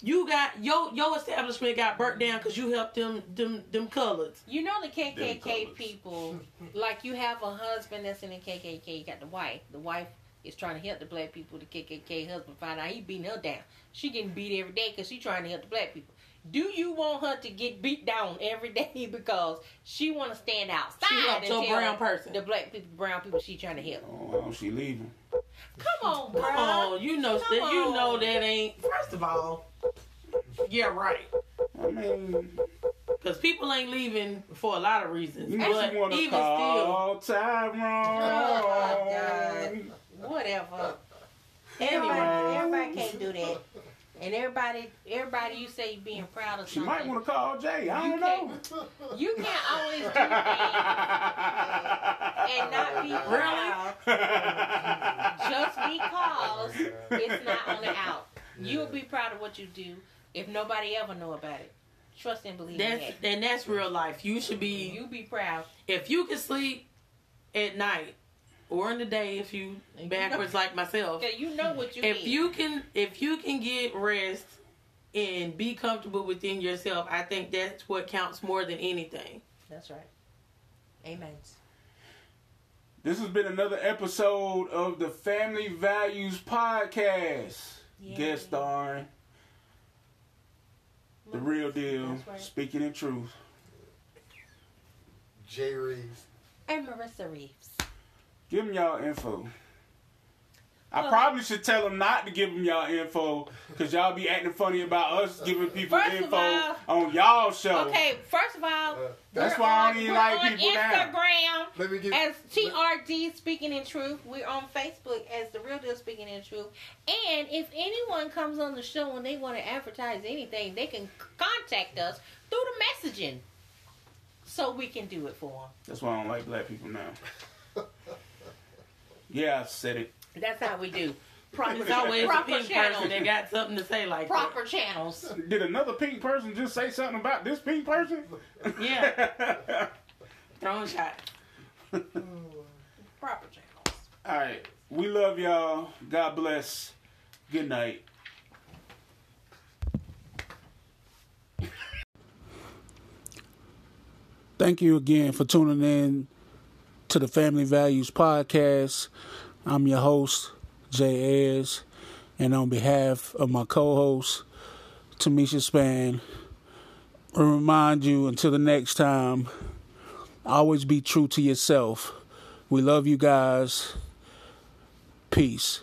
you got your your establishment got burnt down because you helped them them them colors. You know the KKK people, like you have a husband that's in the KKK, you got the wife. The wife is trying to help the black people. The KKK husband find out he beating her down. She getting beat every day because she trying to help the black people. Do you want her to get beat down every day because she want to stand outside She helped and your tell brown person. the black people, brown people she trying to help? Oh, she leaving. Come on, bro. Come on, you know Come that you know that ain't. First of all, yeah, right. I mean, Because people ain't leaving for a lot of reasons. you know but she want to even still, call Tyrone. Oh, my God. Whatever. Everybody, anyway, everybody can't do that. And everybody, everybody, you say you're being proud of She something. might want to call Jay. I You don't know. You can't always do things and not be proud just because it's not on the out. You'll be proud of what you do if nobody ever know about it. Trust and believe in that's that. and that's real life. You should be You be proud. if you can sleep at night or in the day if you backwards like myself. Okay, you know what you If need. you can if you can get rest and be comfortable within yourself, I think that's what counts more than anything. That's right. Amen. This has been another episode of the Family Values Podcast. Yay. Guest starring the real deal, right. speaking the truth. Jay Reeves. And Marissa Reeves. Give them y'all info. I probably should tell them not to give them y'all info because y'all be acting funny about us giving people First info all- on y'all show. Okay, first of all, Uh, That's we're why I don't even like on people now. Instagram Let me get as TRD Speaking in Truth. We're on Facebook as The Real Deal Speaking in Truth. And if anyone comes on the show and they want to advertise anything, they can contact us through the messaging so we can do it for them. That's why I don't like black people now. Yeah, I said it. That's how we do. Proper, It's always a pink channel. person that got something to say like Proper channels. Did another pink person just say something about this pink person? that. Yeah, throwing shot. Proper channels. All right. We love y'all. God bless. Good night. Thank you again for tuning in to the Family Values Podcast. I'm your host, Jay Ayers, and on behalf of my co host, Tamisha Span, I remind you until the next time, always be true to yourself. We love you guys. Peace.